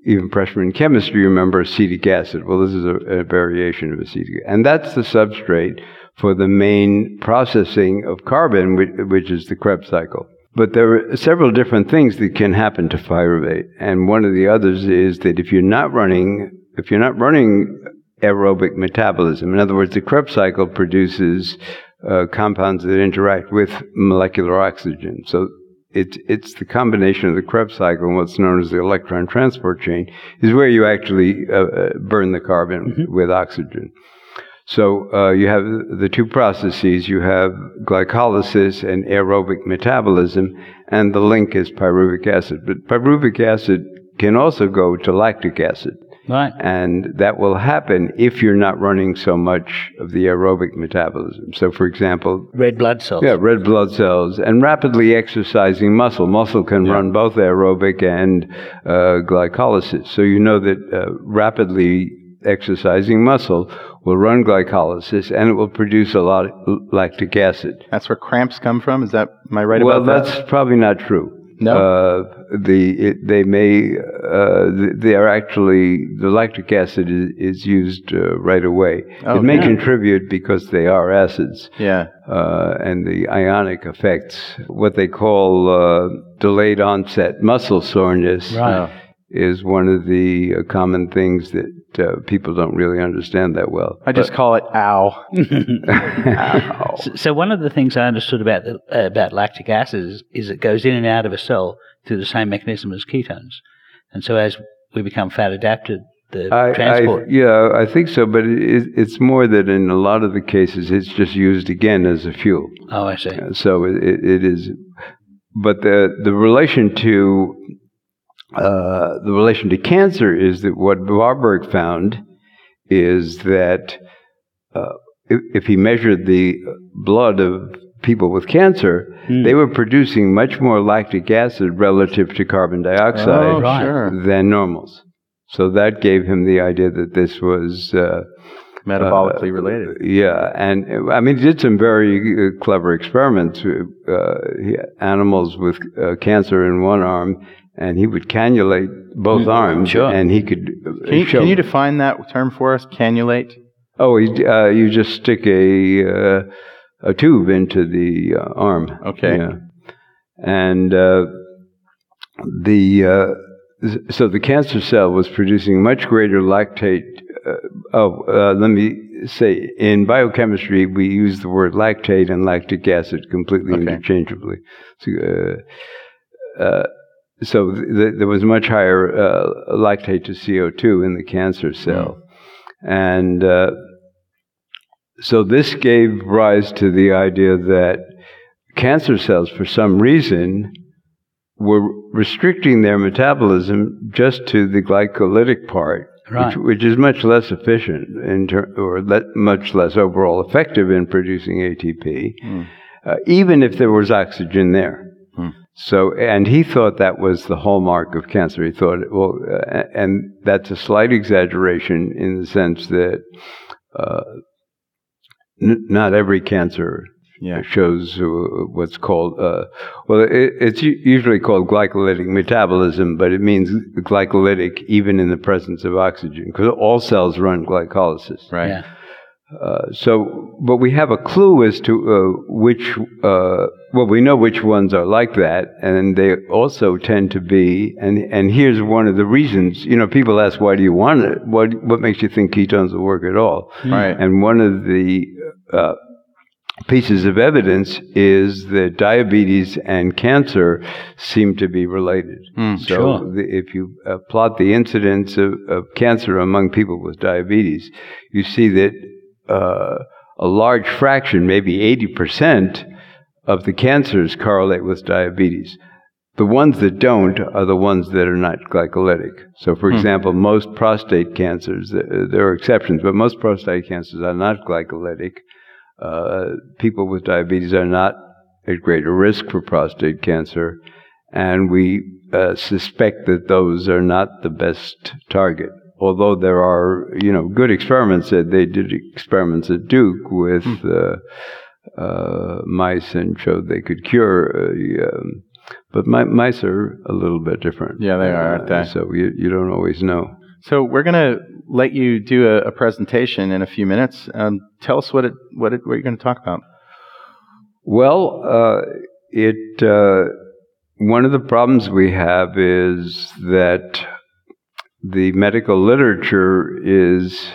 even freshman chemistry, remember acetic acid. Well, this is a, a variation of acetic acid. And that's the substrate for the main processing of carbon, which, which is the Krebs cycle. But there are several different things that can happen to pyruvate, and one of the others is that if you're not running, if you're not running aerobic metabolism, in other words, the Krebs cycle produces uh, compounds that interact with molecular oxygen. So it's it's the combination of the Krebs cycle and what's known as the electron transport chain is where you actually uh, uh, burn the carbon with oxygen. So uh, you have the two processes. You have glycolysis and aerobic metabolism, and the link is pyruvic acid. But pyruvic acid can also go to lactic acid, right. and that will happen if you're not running so much of the aerobic metabolism. So, for example, Red blood cells. yeah, red blood cells and rapidly exercising muscle. Muscle can run both aerobic and uh, glycolysis. So you know that uh, rapidly exercising muscle will run glycolysis and it will produce a lot of lactic acid. That's where cramps come from. Is that am I right well, about that's probably not true. No? Uh, the it, they may uh, they are actually the lactic acid is, is used uh, right away. Oh, it may yeah. contribute because they are acids Yeah. uh, and the ionic effects, what they call uh, delayed onset muscle soreness, Right. is one of the uh, common things that uh, people don't really understand that well. I just call it ow. So, so one of the things I understood about the, uh, about lactic acid is, is it goes in and out of a cell through the same mechanism as ketones, and so as we become fat adapted, the I, transport. I, yeah, I think so, but it, it's more that in a lot of the cases, it's just used again as a fuel. oh, I see. So it, it, it is, but the the relation to uh, the relation to cancer is that what Warburg found is that uh, if, if he measured the blood of people with cancer, Hmm. they were producing much more lactic acid relative to carbon dioxide Oh, right. than normals. So that gave him the idea that this was uh, Metabolically uh, related. Yeah, and uh, I mean, he did some very uh, clever experiments. Uh, he animals with uh, cancer in one arm, and he would cannulate both arms, sure. and he could uh, Can you, show. can you define that term for us? Cannulate. Oh, you, uh, you just stick a uh, a tube into the uh, arm. Okay. Yeah. And uh, the uh, so the cancer cell was producing much greater lactate. Uh, oh, uh, let me say, in biochemistry, we use the word lactate and lactic acid completely Okay. interchangeably. So, uh, uh, so th- there was much higher uh, lactate to CO2 in the cancer cell. And uh, so this gave rise to the idea that cancer cells, for some reason, were restricting their metabolism just to the glycolytic part, Right. which, which is much less efficient in ter- or le- much less overall effective in producing ATP, uh, even if there was oxygen there. So, and he thought that was the hallmark of cancer. He thought, well, uh, and that's a slight exaggeration in the sense that uh, n- not every cancer Yeah. shows uh, what's called, uh, well, it, it's usually called glycolytic metabolism, but it means glycolytic even in the presence of oxygen, because all cells run glycolysis. Right. Yeah. Uh, so, but we have a clue as to uh, which, uh, well, we know which ones are like that, and they also tend to be, and and here's one of the reasons. You know, people ask, why do you want it? What what makes you think ketones will work at all? Right. And one of the uh, pieces of evidence is that diabetes and cancer seem to be related. so sure. the, if you uh, plot the incidence of, of cancer among people with diabetes, you see that uh, a large fraction, maybe 80%, of the cancers correlate with diabetes. The ones that don't are the ones that are not glycolytic. So, for example, most prostate cancers, there are exceptions, but most prostate cancers are not glycolytic. Uh, people with diabetes are not at greater risk for prostate cancer, and we uh, suspect that those are not the best target. Although there are, you know, good experiments that they did experiments at Duke with uh, uh, mice and showed they could cure. Uh, um, but mi- mice are a little bit different. Yeah, they are, aren't they? So you, you don't always know. So we're going to let you do a, a presentation in a few minutes. Um, tell us what it what it what you're going to talk about. Well, uh, it uh, one of the problems we have is that the medical literature is.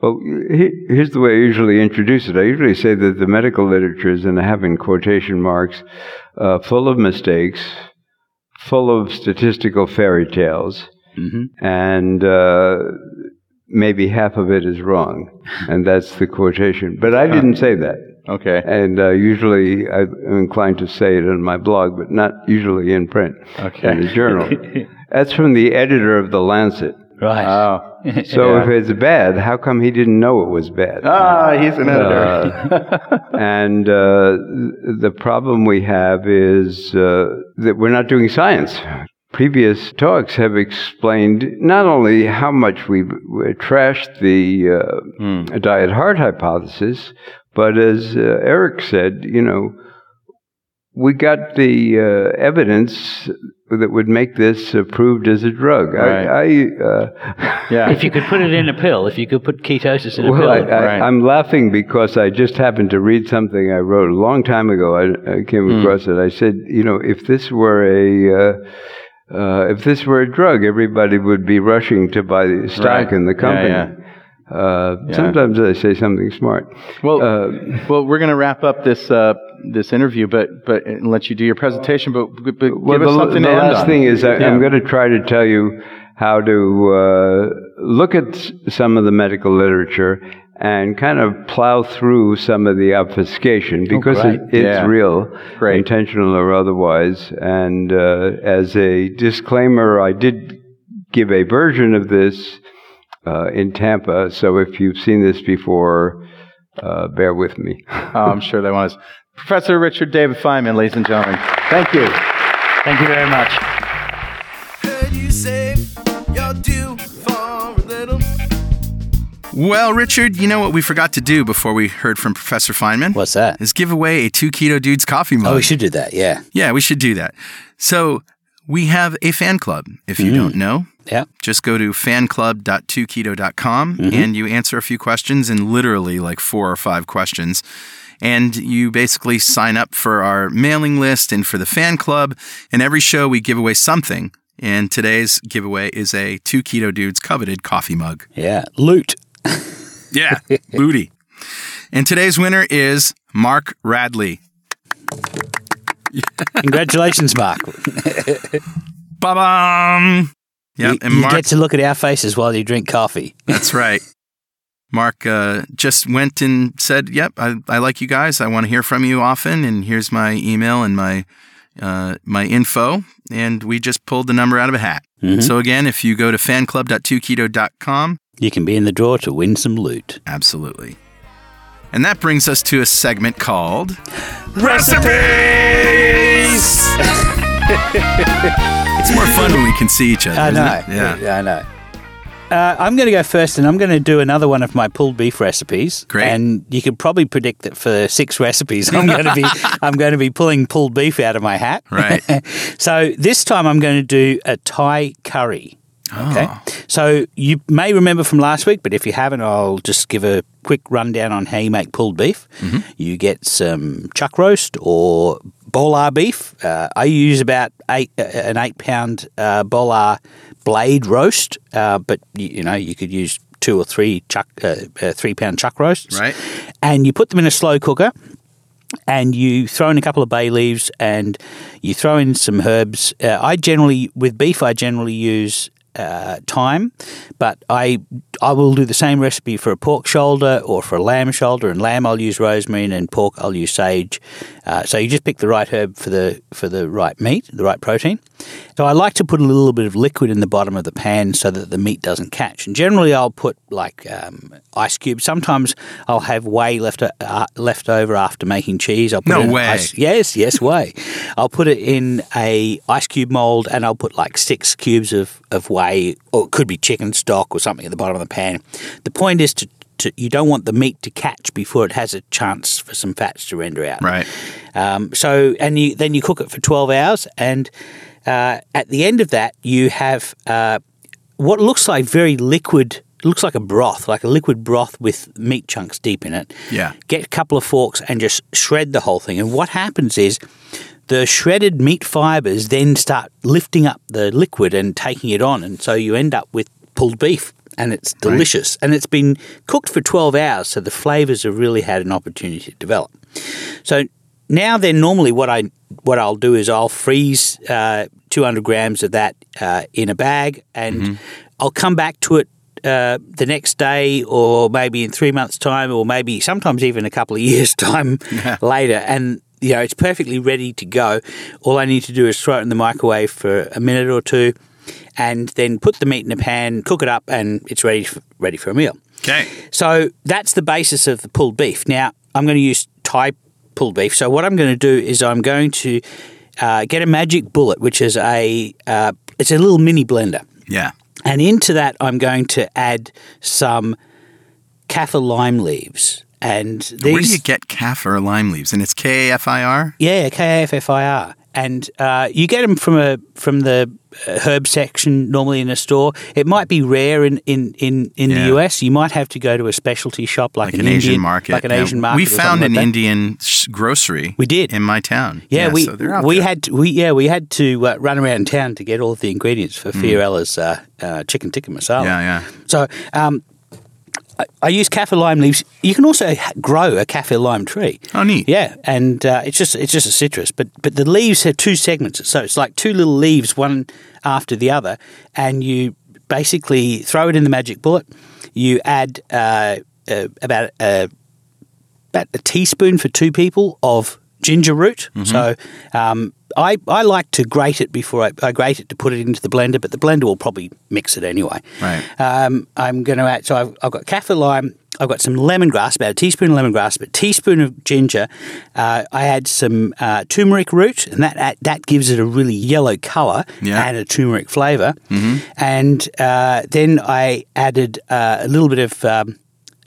Well, here's the way I usually introduce it. I usually say that the medical literature is, and I have in quotation marks, uh, full of mistakes, full of statistical fairy tales, hmm and uh, maybe half of it is wrong, and that's the quotation. But I didn't say that. Okay. And uh, usually I'm inclined to say it in my blog, but not usually in print Okay. in the journal. That's from the editor of The Lancet. Right. Oh. So Yeah. if it's bad, how come he didn't know it was bad? Ah, he's an editor. Uh, and uh, the problem we have is uh, that we're not doing science. Previous talks have explained not only how much we've trashed the uh, diet heart hypothesis, but as uh, Eric said, you know, we got the uh, evidence that would make this approved as a drug. Right. I, I uh, yeah. if you could put it in a pill, if you could put ketosis in a well, pill, I, I, Right. I'm laughing because I just happened to read something I wrote a long time ago. I, I came Hmm. across it. I said, you know, if this were a uh, uh, if this were a drug, everybody would be rushing to buy the stock Right. in the Yeah, company. yeah. Uh, Yeah. Sometimes I say something smart. Well, Uh, well, we're going to wrap up this uh, this interview, but but and let you do your presentation. But, but well, give us the, something the to end last on. thing is I. I'm going to try to tell you how to uh, look at some of the medical literature and kind of plow through some of the obfuscation because great. it, it's Yeah. real, Great. intentional or otherwise. And uh, as a disclaimer, I did give a version of this uh, in Tampa. So if you've seen this before, uh, bear with me. Oh, I'm sure they want us. Professor Richard David Feinman, ladies and gentlemen. Thank you. thank you very much. Heard you say you're due for a little. Well, Richard, you know what we forgot to do before we heard from Professor Feinman? What's that? Is give away a two keto dudes coffee mug. Oh, we should do that. Yeah. Yeah, we should do that. So, we have a fan club. If you don't mm. know, Yeah. just go to fanclub.2keto.com mm-hmm. and you answer a few questions in literally like four or five questions. And you basically sign up for our mailing list and for the fan club. And every show we give away something. And today's giveaway is a two keto dudes coveted coffee mug. Yeah. Loot. Yeah, booty. And today's winner is Mark Radley. Congratulations, Mark. Ba bum. Yep, you and you Mark. get to look at our faces while you drink coffee. That's right. Mark uh, just went and said, "Yep, I, I like you guys. I want to hear from you often, and here's my email and my uh, my info." And we just pulled the number out of a hat. So again, if you go to fanclub.2keto.com, You can be in the draw to win some loot. absolutely. And that brings us to a segment called Recipes! It's more fun when we can see each other. I isn't know. it? Yeah. I know. Uh, I'm going to go first, and I'm going to do another one of my pulled beef recipes. Great. And you could probably predict that for six recipes, I'm going to be I'm going to be pulling pulled beef out of my hat. Right. so this time, I'm going to do a Thai curry. Okay. Oh. So you may remember from last week, but if you haven't, I'll just give a quick rundown on how you make pulled beef. You get some chuck roast or bolar beef. Uh, I use about eight uh, an eight pound uh, bolar blade roast, uh, but you, you know you could use two or three chuck uh, uh, three pound chuck roasts. Right. And you put them in a slow cooker and you throw in a couple of bay leaves and you throw in some herbs. Uh, I generally, with beef, I generally use uh, thyme, but I I will do the same recipe for a pork shoulder or for a lamb shoulder. And lamb, I'll use rosemary, and pork, I'll use sage. Uh, so you just pick the right herb for the for the right meat, the right protein. So I like to put a little bit of liquid in the bottom of the pan so that the meat doesn't catch. And generally, I'll put like um, ice cubes. Sometimes I'll have whey left uh, left over after making cheese. I'll put No way. Ice, yes, yes, whey. I'll put it in a ice cube mold, and I'll put like six cubes of of whey, or it could be chicken stock or something at the bottom of the pan. The point is to. To, you don't want the meat to catch before it has a chance for some fats to render out. Right. Um, so, and you, then you cook it for 12 hours, and uh, at the end of that, you have uh, what looks like very liquid, looks like a broth, like a liquid broth with meat chunks deep in it. Yeah. Get a couple of forks and just shred the whole thing. And what happens is the shredded meat fibers then start lifting up the liquid and taking it on. And so you end up with pulled beef. And it's delicious. And it's been cooked for 12 hours, so the flavors have really had an opportunity to develop. So now then, normally what I what I'll do is I'll freeze uh, 200 grams of that uh, in a bag, and I'll come back to it uh, the next day, or maybe in three months' time, or maybe sometimes even a couple of years' time later, and you know it's perfectly ready to go. All I need to do is throw it in the microwave for a minute or two, and then put the meat in a pan, cook it up, and it's ready for, ready for a meal. Okay. So that's the basis of the pulled beef. Now I'm going to use Thai pulled beef. So what I'm going to do is I'm going to uh, get a magic bullet, which is a uh, it's a little mini blender, Yeah. and into that I'm going to add some kaffir lime leaves. And these, Where do you get kaffir lime leaves? And it's K A F I R? yeah, K A F F I R, and uh, you get them from a from the uh, herb section normally in a store. It might be rare in in in, in Yeah. the US. You might have to go to a specialty shop like, Like an Asian Indian, market. like an Yeah. Asian market. We found an that. Indian grocery. We did. in my town. Yeah, we so we there. had to, we yeah we had to uh, run around town to get all the ingredients for Fiorella's uh, uh, chicken tikka masala. Mm. Yeah, yeah. So um, I, I use kaffir lime leaves. You can also grow a kaffir lime tree. Oh, neat. Yeah, and uh, it's just it's just a citrus, but but the leaves have two segments, so it's like two little leaves, one after the other, and you basically throw it in the magic bullet. You add uh, uh, about uh, about a teaspoon for two people of ginger root. Mm-hmm. So um, I, I like to grate it before I, I grate it to put it into the blender, but the blender will probably mix it anyway. Right. Um, I'm going to add, so I've, I've got kaffir lime, I've got some lemongrass, about a teaspoon of lemongrass, a teaspoon of ginger. Uh, I add some uh, turmeric root, and that that gives it a really yellow colour Yeah. and a turmeric flavour. And uh, then I added uh, a little bit of um,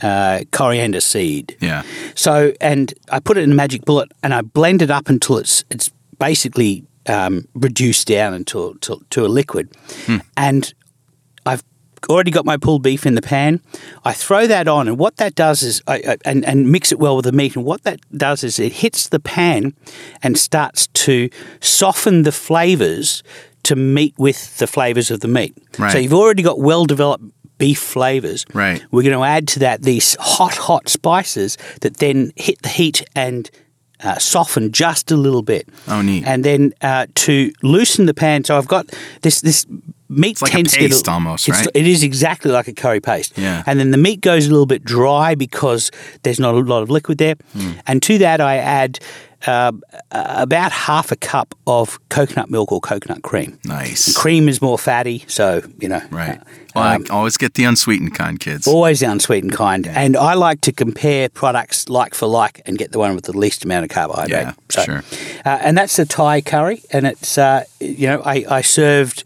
uh, coriander seed. Yeah. So, and I put it in a magic bullet and I blend it up until it's it's basically um, reduced down into to, to a liquid, Hmm. and I've already got my pulled beef in the pan. I throw that on, and what that does is, I, I, and and mix it well with the meat. And what that does is, it hits the pan and starts to soften the flavors to meet with the flavors of the meat. Right. So you've already got well developed beef flavors. Right. We're going to add to that these hot, hot spices that then hit the heat and uh, soften just a little bit. Oh, neat. And then uh, to loosen the pan, so I've got this this meat like a tends to get paste almost, it's- right? It is exactly like a curry paste. Yeah. And then the meat goes a little bit dry because there's not a lot of liquid there. Hmm. And to that, I add. Uh, about half a cup of coconut milk or coconut cream. Nice. Cream is more fatty, so you know. Right. Well, um, I always get the unsweetened kind, kids. Always the unsweetened kind. And I like to compare products like for like and get the one with the least amount of carbohydrate. Yeah, sure. Uh, and that's the Thai curry. And it's, uh, you know, I, I served,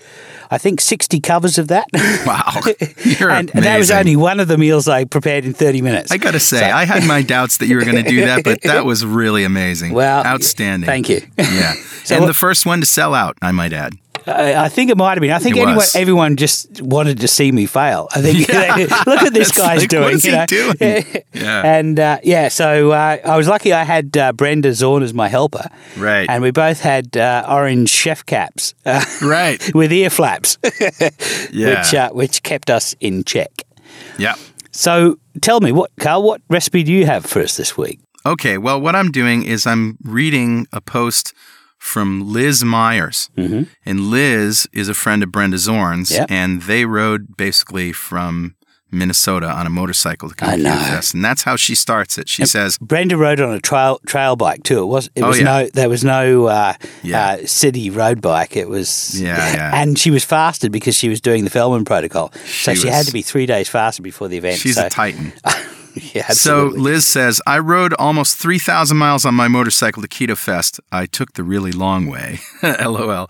I think, 60 covers of that. Wow. And, and that was only one of the meals I prepared in 30 minutes. I got to say, So- I had my doubts that you were going to do that, but that was really amazing. Well, outstanding. thank you. Yeah. So and what- the first one to sell out, I might add. I, I think it might have been. I think anyone, everyone just wanted to see me fail. I think look at this guy's like, doing. you know? doing? Yeah. And uh, yeah, so uh, I was lucky. I had uh, Brenda Zorn as my helper. Right. And we both had uh, orange chef caps uh, Right. with ear flaps, Yeah. which uh, which kept us in check. yeah. So tell me, what Carl? What recipe do you have for us this week? Okay. Well, what I'm doing is I'm reading a post from Liz Myers. Mm-hmm. And Liz is a friend of Brenda Zorn's. Yep. And they rode basically from Minnesota on a motorcycle to come I to. Fest. And that's how she starts it. She says, Brenda rode on a trail trail bike too. It was it Oh, was yeah. no there was no uh, Yeah. uh, city road bike. It was Yeah, yeah. and she was fasted because she was doing the Feldman protocol. so She she had to be three days fasted before the event. she's so, a titan. yeah, So. Liz says, I rode almost 3,000 miles on my motorcycle to Keto Fest. I took the really long way. LOL.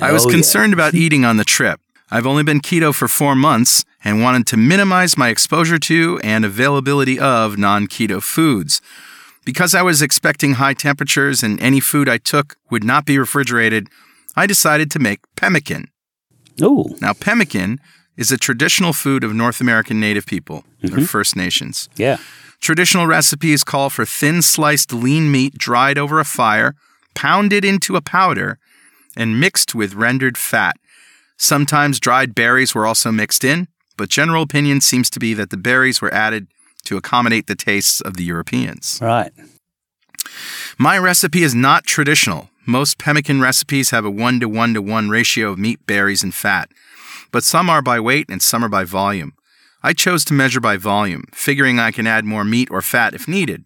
I was Oh, yeah. concerned about eating on the trip. I've only been keto for four months and wanted to minimize my exposure to and availability of non keto foods. Because I was expecting high temperatures and any food I took would not be refrigerated, I decided to make pemmican. Ooh, Now, pemmican is a traditional food of North American Native people, or mm-hmm. First Nations. yeah, Traditional recipes call for thin sliced lean meat dried over a fire, pounded into a powder, and mixed with rendered fat. Sometimes dried berries were also mixed in, but general opinion seems to be that the berries were added to accommodate the tastes of the Europeans. right. My recipe is not traditional. Most pemmican recipes have a 1 to 1 to 1 ratio of meat, berries, and fat, but some are by weight and some are by volume. I chose to measure by volume, figuring I can add more meat or fat if needed.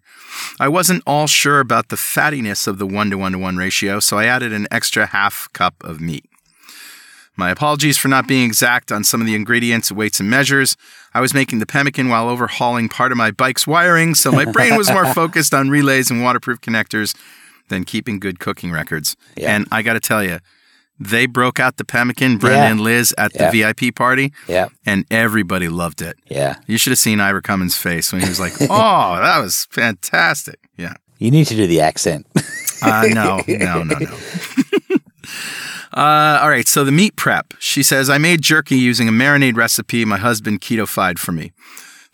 I wasn't all sure about the fattiness of the 1 to 1 to 1 ratio, so I added an extra half cup of meat. My apologies for not being exact on some of the ingredients, weights, and measures. I was making the pemmican while overhauling part of my bike's wiring, so my brain was more focused on relays and waterproof connectors than keeping good cooking records. Yeah. And I got to tell you, they broke out the pemmican, Brenda Yeah. and Liz, at the VIP party, Yeah, and everybody loved it. yeah. You should have seen Ira Cummins' face when he was like, "Oh, that was fantastic!" Yeah. You need to do the accent. Uh, no, no, no, no. uh, all right, so the meat prep. She says, I made jerky using a marinade recipe my husband keto-fied for me.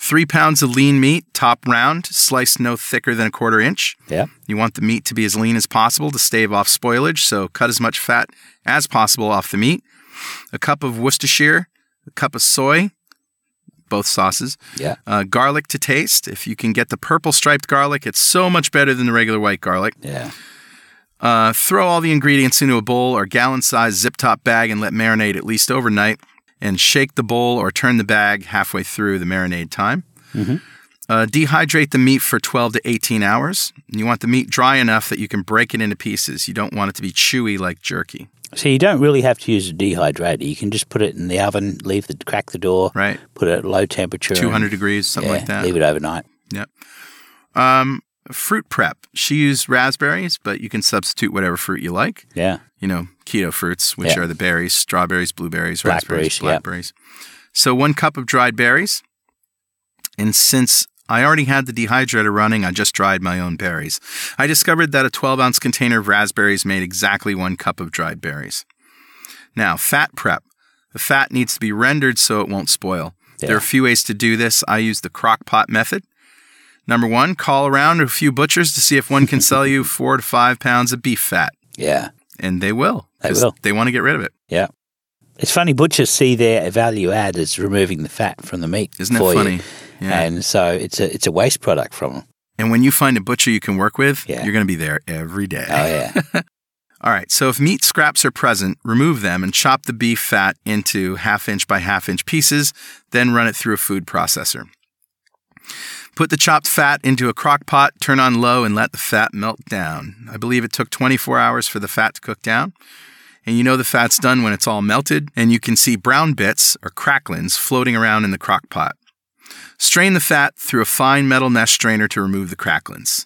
Three pounds of lean meat, top round, sliced no thicker than a quarter inch. yeah, You want the meat to be as lean as possible to stave off spoilage, so cut as much fat as possible off the meat. A cup of Worcestershire, a cup of soy, both sauces, yeah. uh, garlic to taste. If you can get the purple striped garlic, it's so much better than the regular white garlic. Yeah. Uh, throw all the ingredients into a bowl or gallon sized zip top bag and let marinate at least overnight. And shake the bowl or turn the bag halfway through the marinade time. Uh, dehydrate the meat for 12 to 18 hours. You want the meat dry enough that you can break it into pieces. You don't want it to be chewy like jerky, So you don't really have to use a dehydrator. You can just put it in the oven, leave the crack the door, right? put it at low temperature, and- 200 degrees, something yeah, like that. Leave it overnight. Yep. Um, fruit prep. She used raspberries, but you can substitute whatever fruit you like. Yeah, You know, keto fruits, which Yeah. are the berries, strawberries, blueberries, Blackberries, raspberries, yeah. blackberries. So one cup of dried berries. And since I already had the dehydrator running, I just dried my own berries. I discovered that a 12 ounce container of raspberries made exactly one cup of dried berries. Now, fat prep. The fat needs to be rendered so it won't spoil. There are a few ways to do this. I use the crock pot method. Number one, call around a few butchers to see if one can sell you four to five pounds of beef fat. Yeah. And they will. They will. They want to get rid of it. Yeah. It's funny, butchers see their value add as removing the fat from the meat. Isn't you. funny? Yeah. And so it's a it's a waste product from them. And when you find a butcher you can work with, Yeah. you're going to be there every day. Oh yeah. All right, so if meat scraps are present, remove them and chop the beef fat into half inch by half inch pieces, then run it through a food processor. Put the chopped fat into a crock pot, turn on low, and let the fat melt down. I believe it took 24 hours for the fat to cook down. And you know the fat's done when it's all melted, and you can see brown bits or cracklings floating around in the crock pot. Strain the fat through a fine metal mesh strainer to remove the cracklings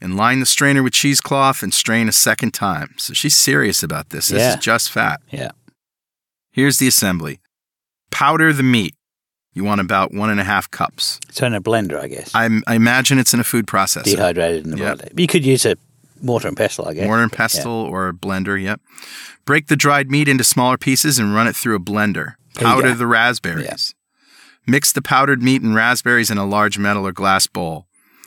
and line the strainer with cheesecloth and strain a second time. So she's serious about this. This Yeah. is just fat. Yeah. Here's the assembly powder the meat. You want about one and a half cups. So in a blender, I guess. I, I imagine it's in a food processor. Dehydrated in the Yep. blender. You could use a mortar and pestle, I guess. Mortar and pestle or a blender, yep. Break the dried meat into smaller pieces and run it through a blender. Powder the raspberries. Mix the powdered meat and raspberries in a large metal or glass bowl.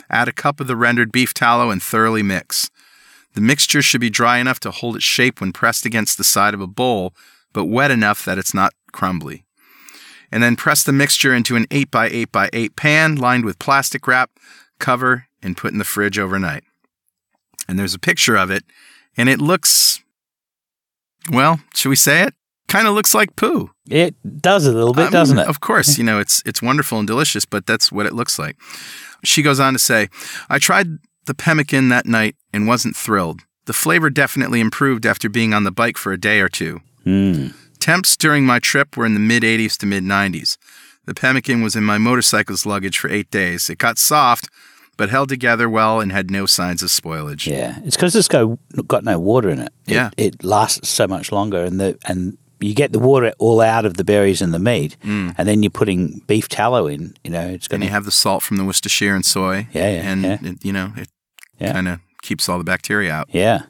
Add a cup of the rendered beef tallow and thoroughly mix. The mixture should be dry enough to hold its shape when pressed against the side of a bowl, but wet enough that it's not crumbly. And then press the mixture into an 8 by 8 by 8 pan lined with plastic wrap, cover, and put in the fridge overnight. And there's a picture of it, and it looks, well, should we say it? Kind of looks like poo. It does a little bit, doesn't it? Of course, you know it's it's wonderful and delicious, but that's what it looks like. She goes on to say, "I tried the pemmican that night and wasn't thrilled. The flavor definitely improved after being on the bike for a day or two. Mm. Temps during my trip were in the mid 80s to mid 90s. The pemmican was in my motorcycle's luggage for eight days. It got soft, but held together well and had no signs of spoilage. Yeah. It's because it's got, got no water in it. It- Yeah. It, lasts so much longer, and the and you get the water all out of the berries and the meat, mm. and then you're putting beef tallow in. You know, it's going And you have the salt from the Worcestershire and soy. Yeah, yeah, And, yeah. It, you know, it Yeah. kind of keeps all the bacteria out. yeah.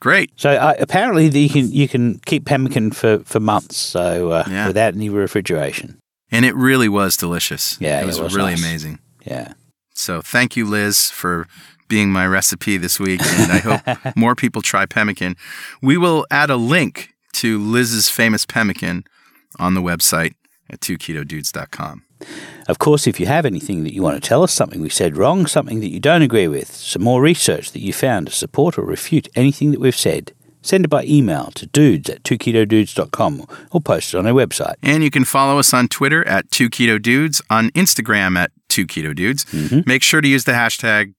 Great. So uh, apparently the, you can you can keep pemmican for, for months, so uh, Yeah. without any refrigeration. And it really was delicious. Yeah, it it was, was really nice. amazing. Yeah. So thank you, Liz, for being my recipe this week. And I hope more people try pemmican. We will add a link to Liz's famous pemmican on the website at 2ketodudes.com. Of course, if you have anything that you want to tell us, something we said wrong, something that you don't agree with, some more research that you found to support or refute anything that we've said, send it by email to dudes at 2ketodudes.com or post it on our website. And you can follow us on Twitter at 2ketodudes, on Instagram at 2ketodudes. Mm-hmm. Make sure to use the hashtag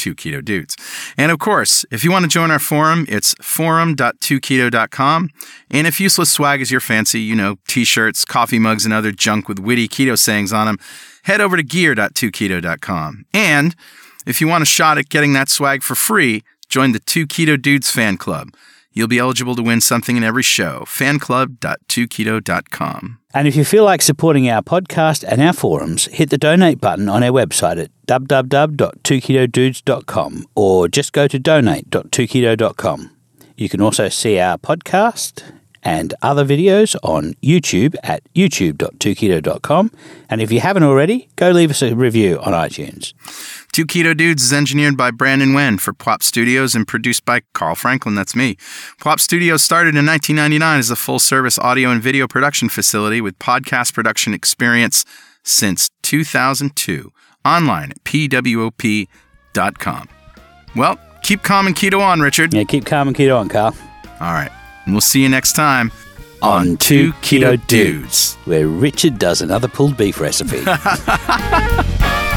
2ketodudes. And of course, if you want to join our forum, it's forum.2keto.com. And if useless swag is your fancy, you know, t-shirts, coffee mugs, and other junk with witty keto sayings on them, head over to gear.2keto.com. And if you want a shot at getting that swag for free, join the 2 Keto Dudes fan club. You'll be eligible to win something in every show. Fanclub.2keto.com. And if you feel like supporting our podcast and our forums, hit the donate button on our website at www.2ketodudes.com or just go to donate.2keto.com. You can also see our podcast and other videos on YouTube at youtube.2keto.com. And if you haven't already, go leave us a review on iTunes. Two Keto Dudes is engineered by Brandon Wen for Pwop Studios and produced by Carl Franklin. That's me. Pwop Studios started in 1999 as a full service audio and video production facility with podcast production experience since 2002. Online at pwop.com. Well, keep calm and keto on, Richard. Yeah, keep calm and keto on, Carl. All right. And we'll see you next time on, On Two Keto, Keto Dudes. Where Richard does another pulled beef recipe.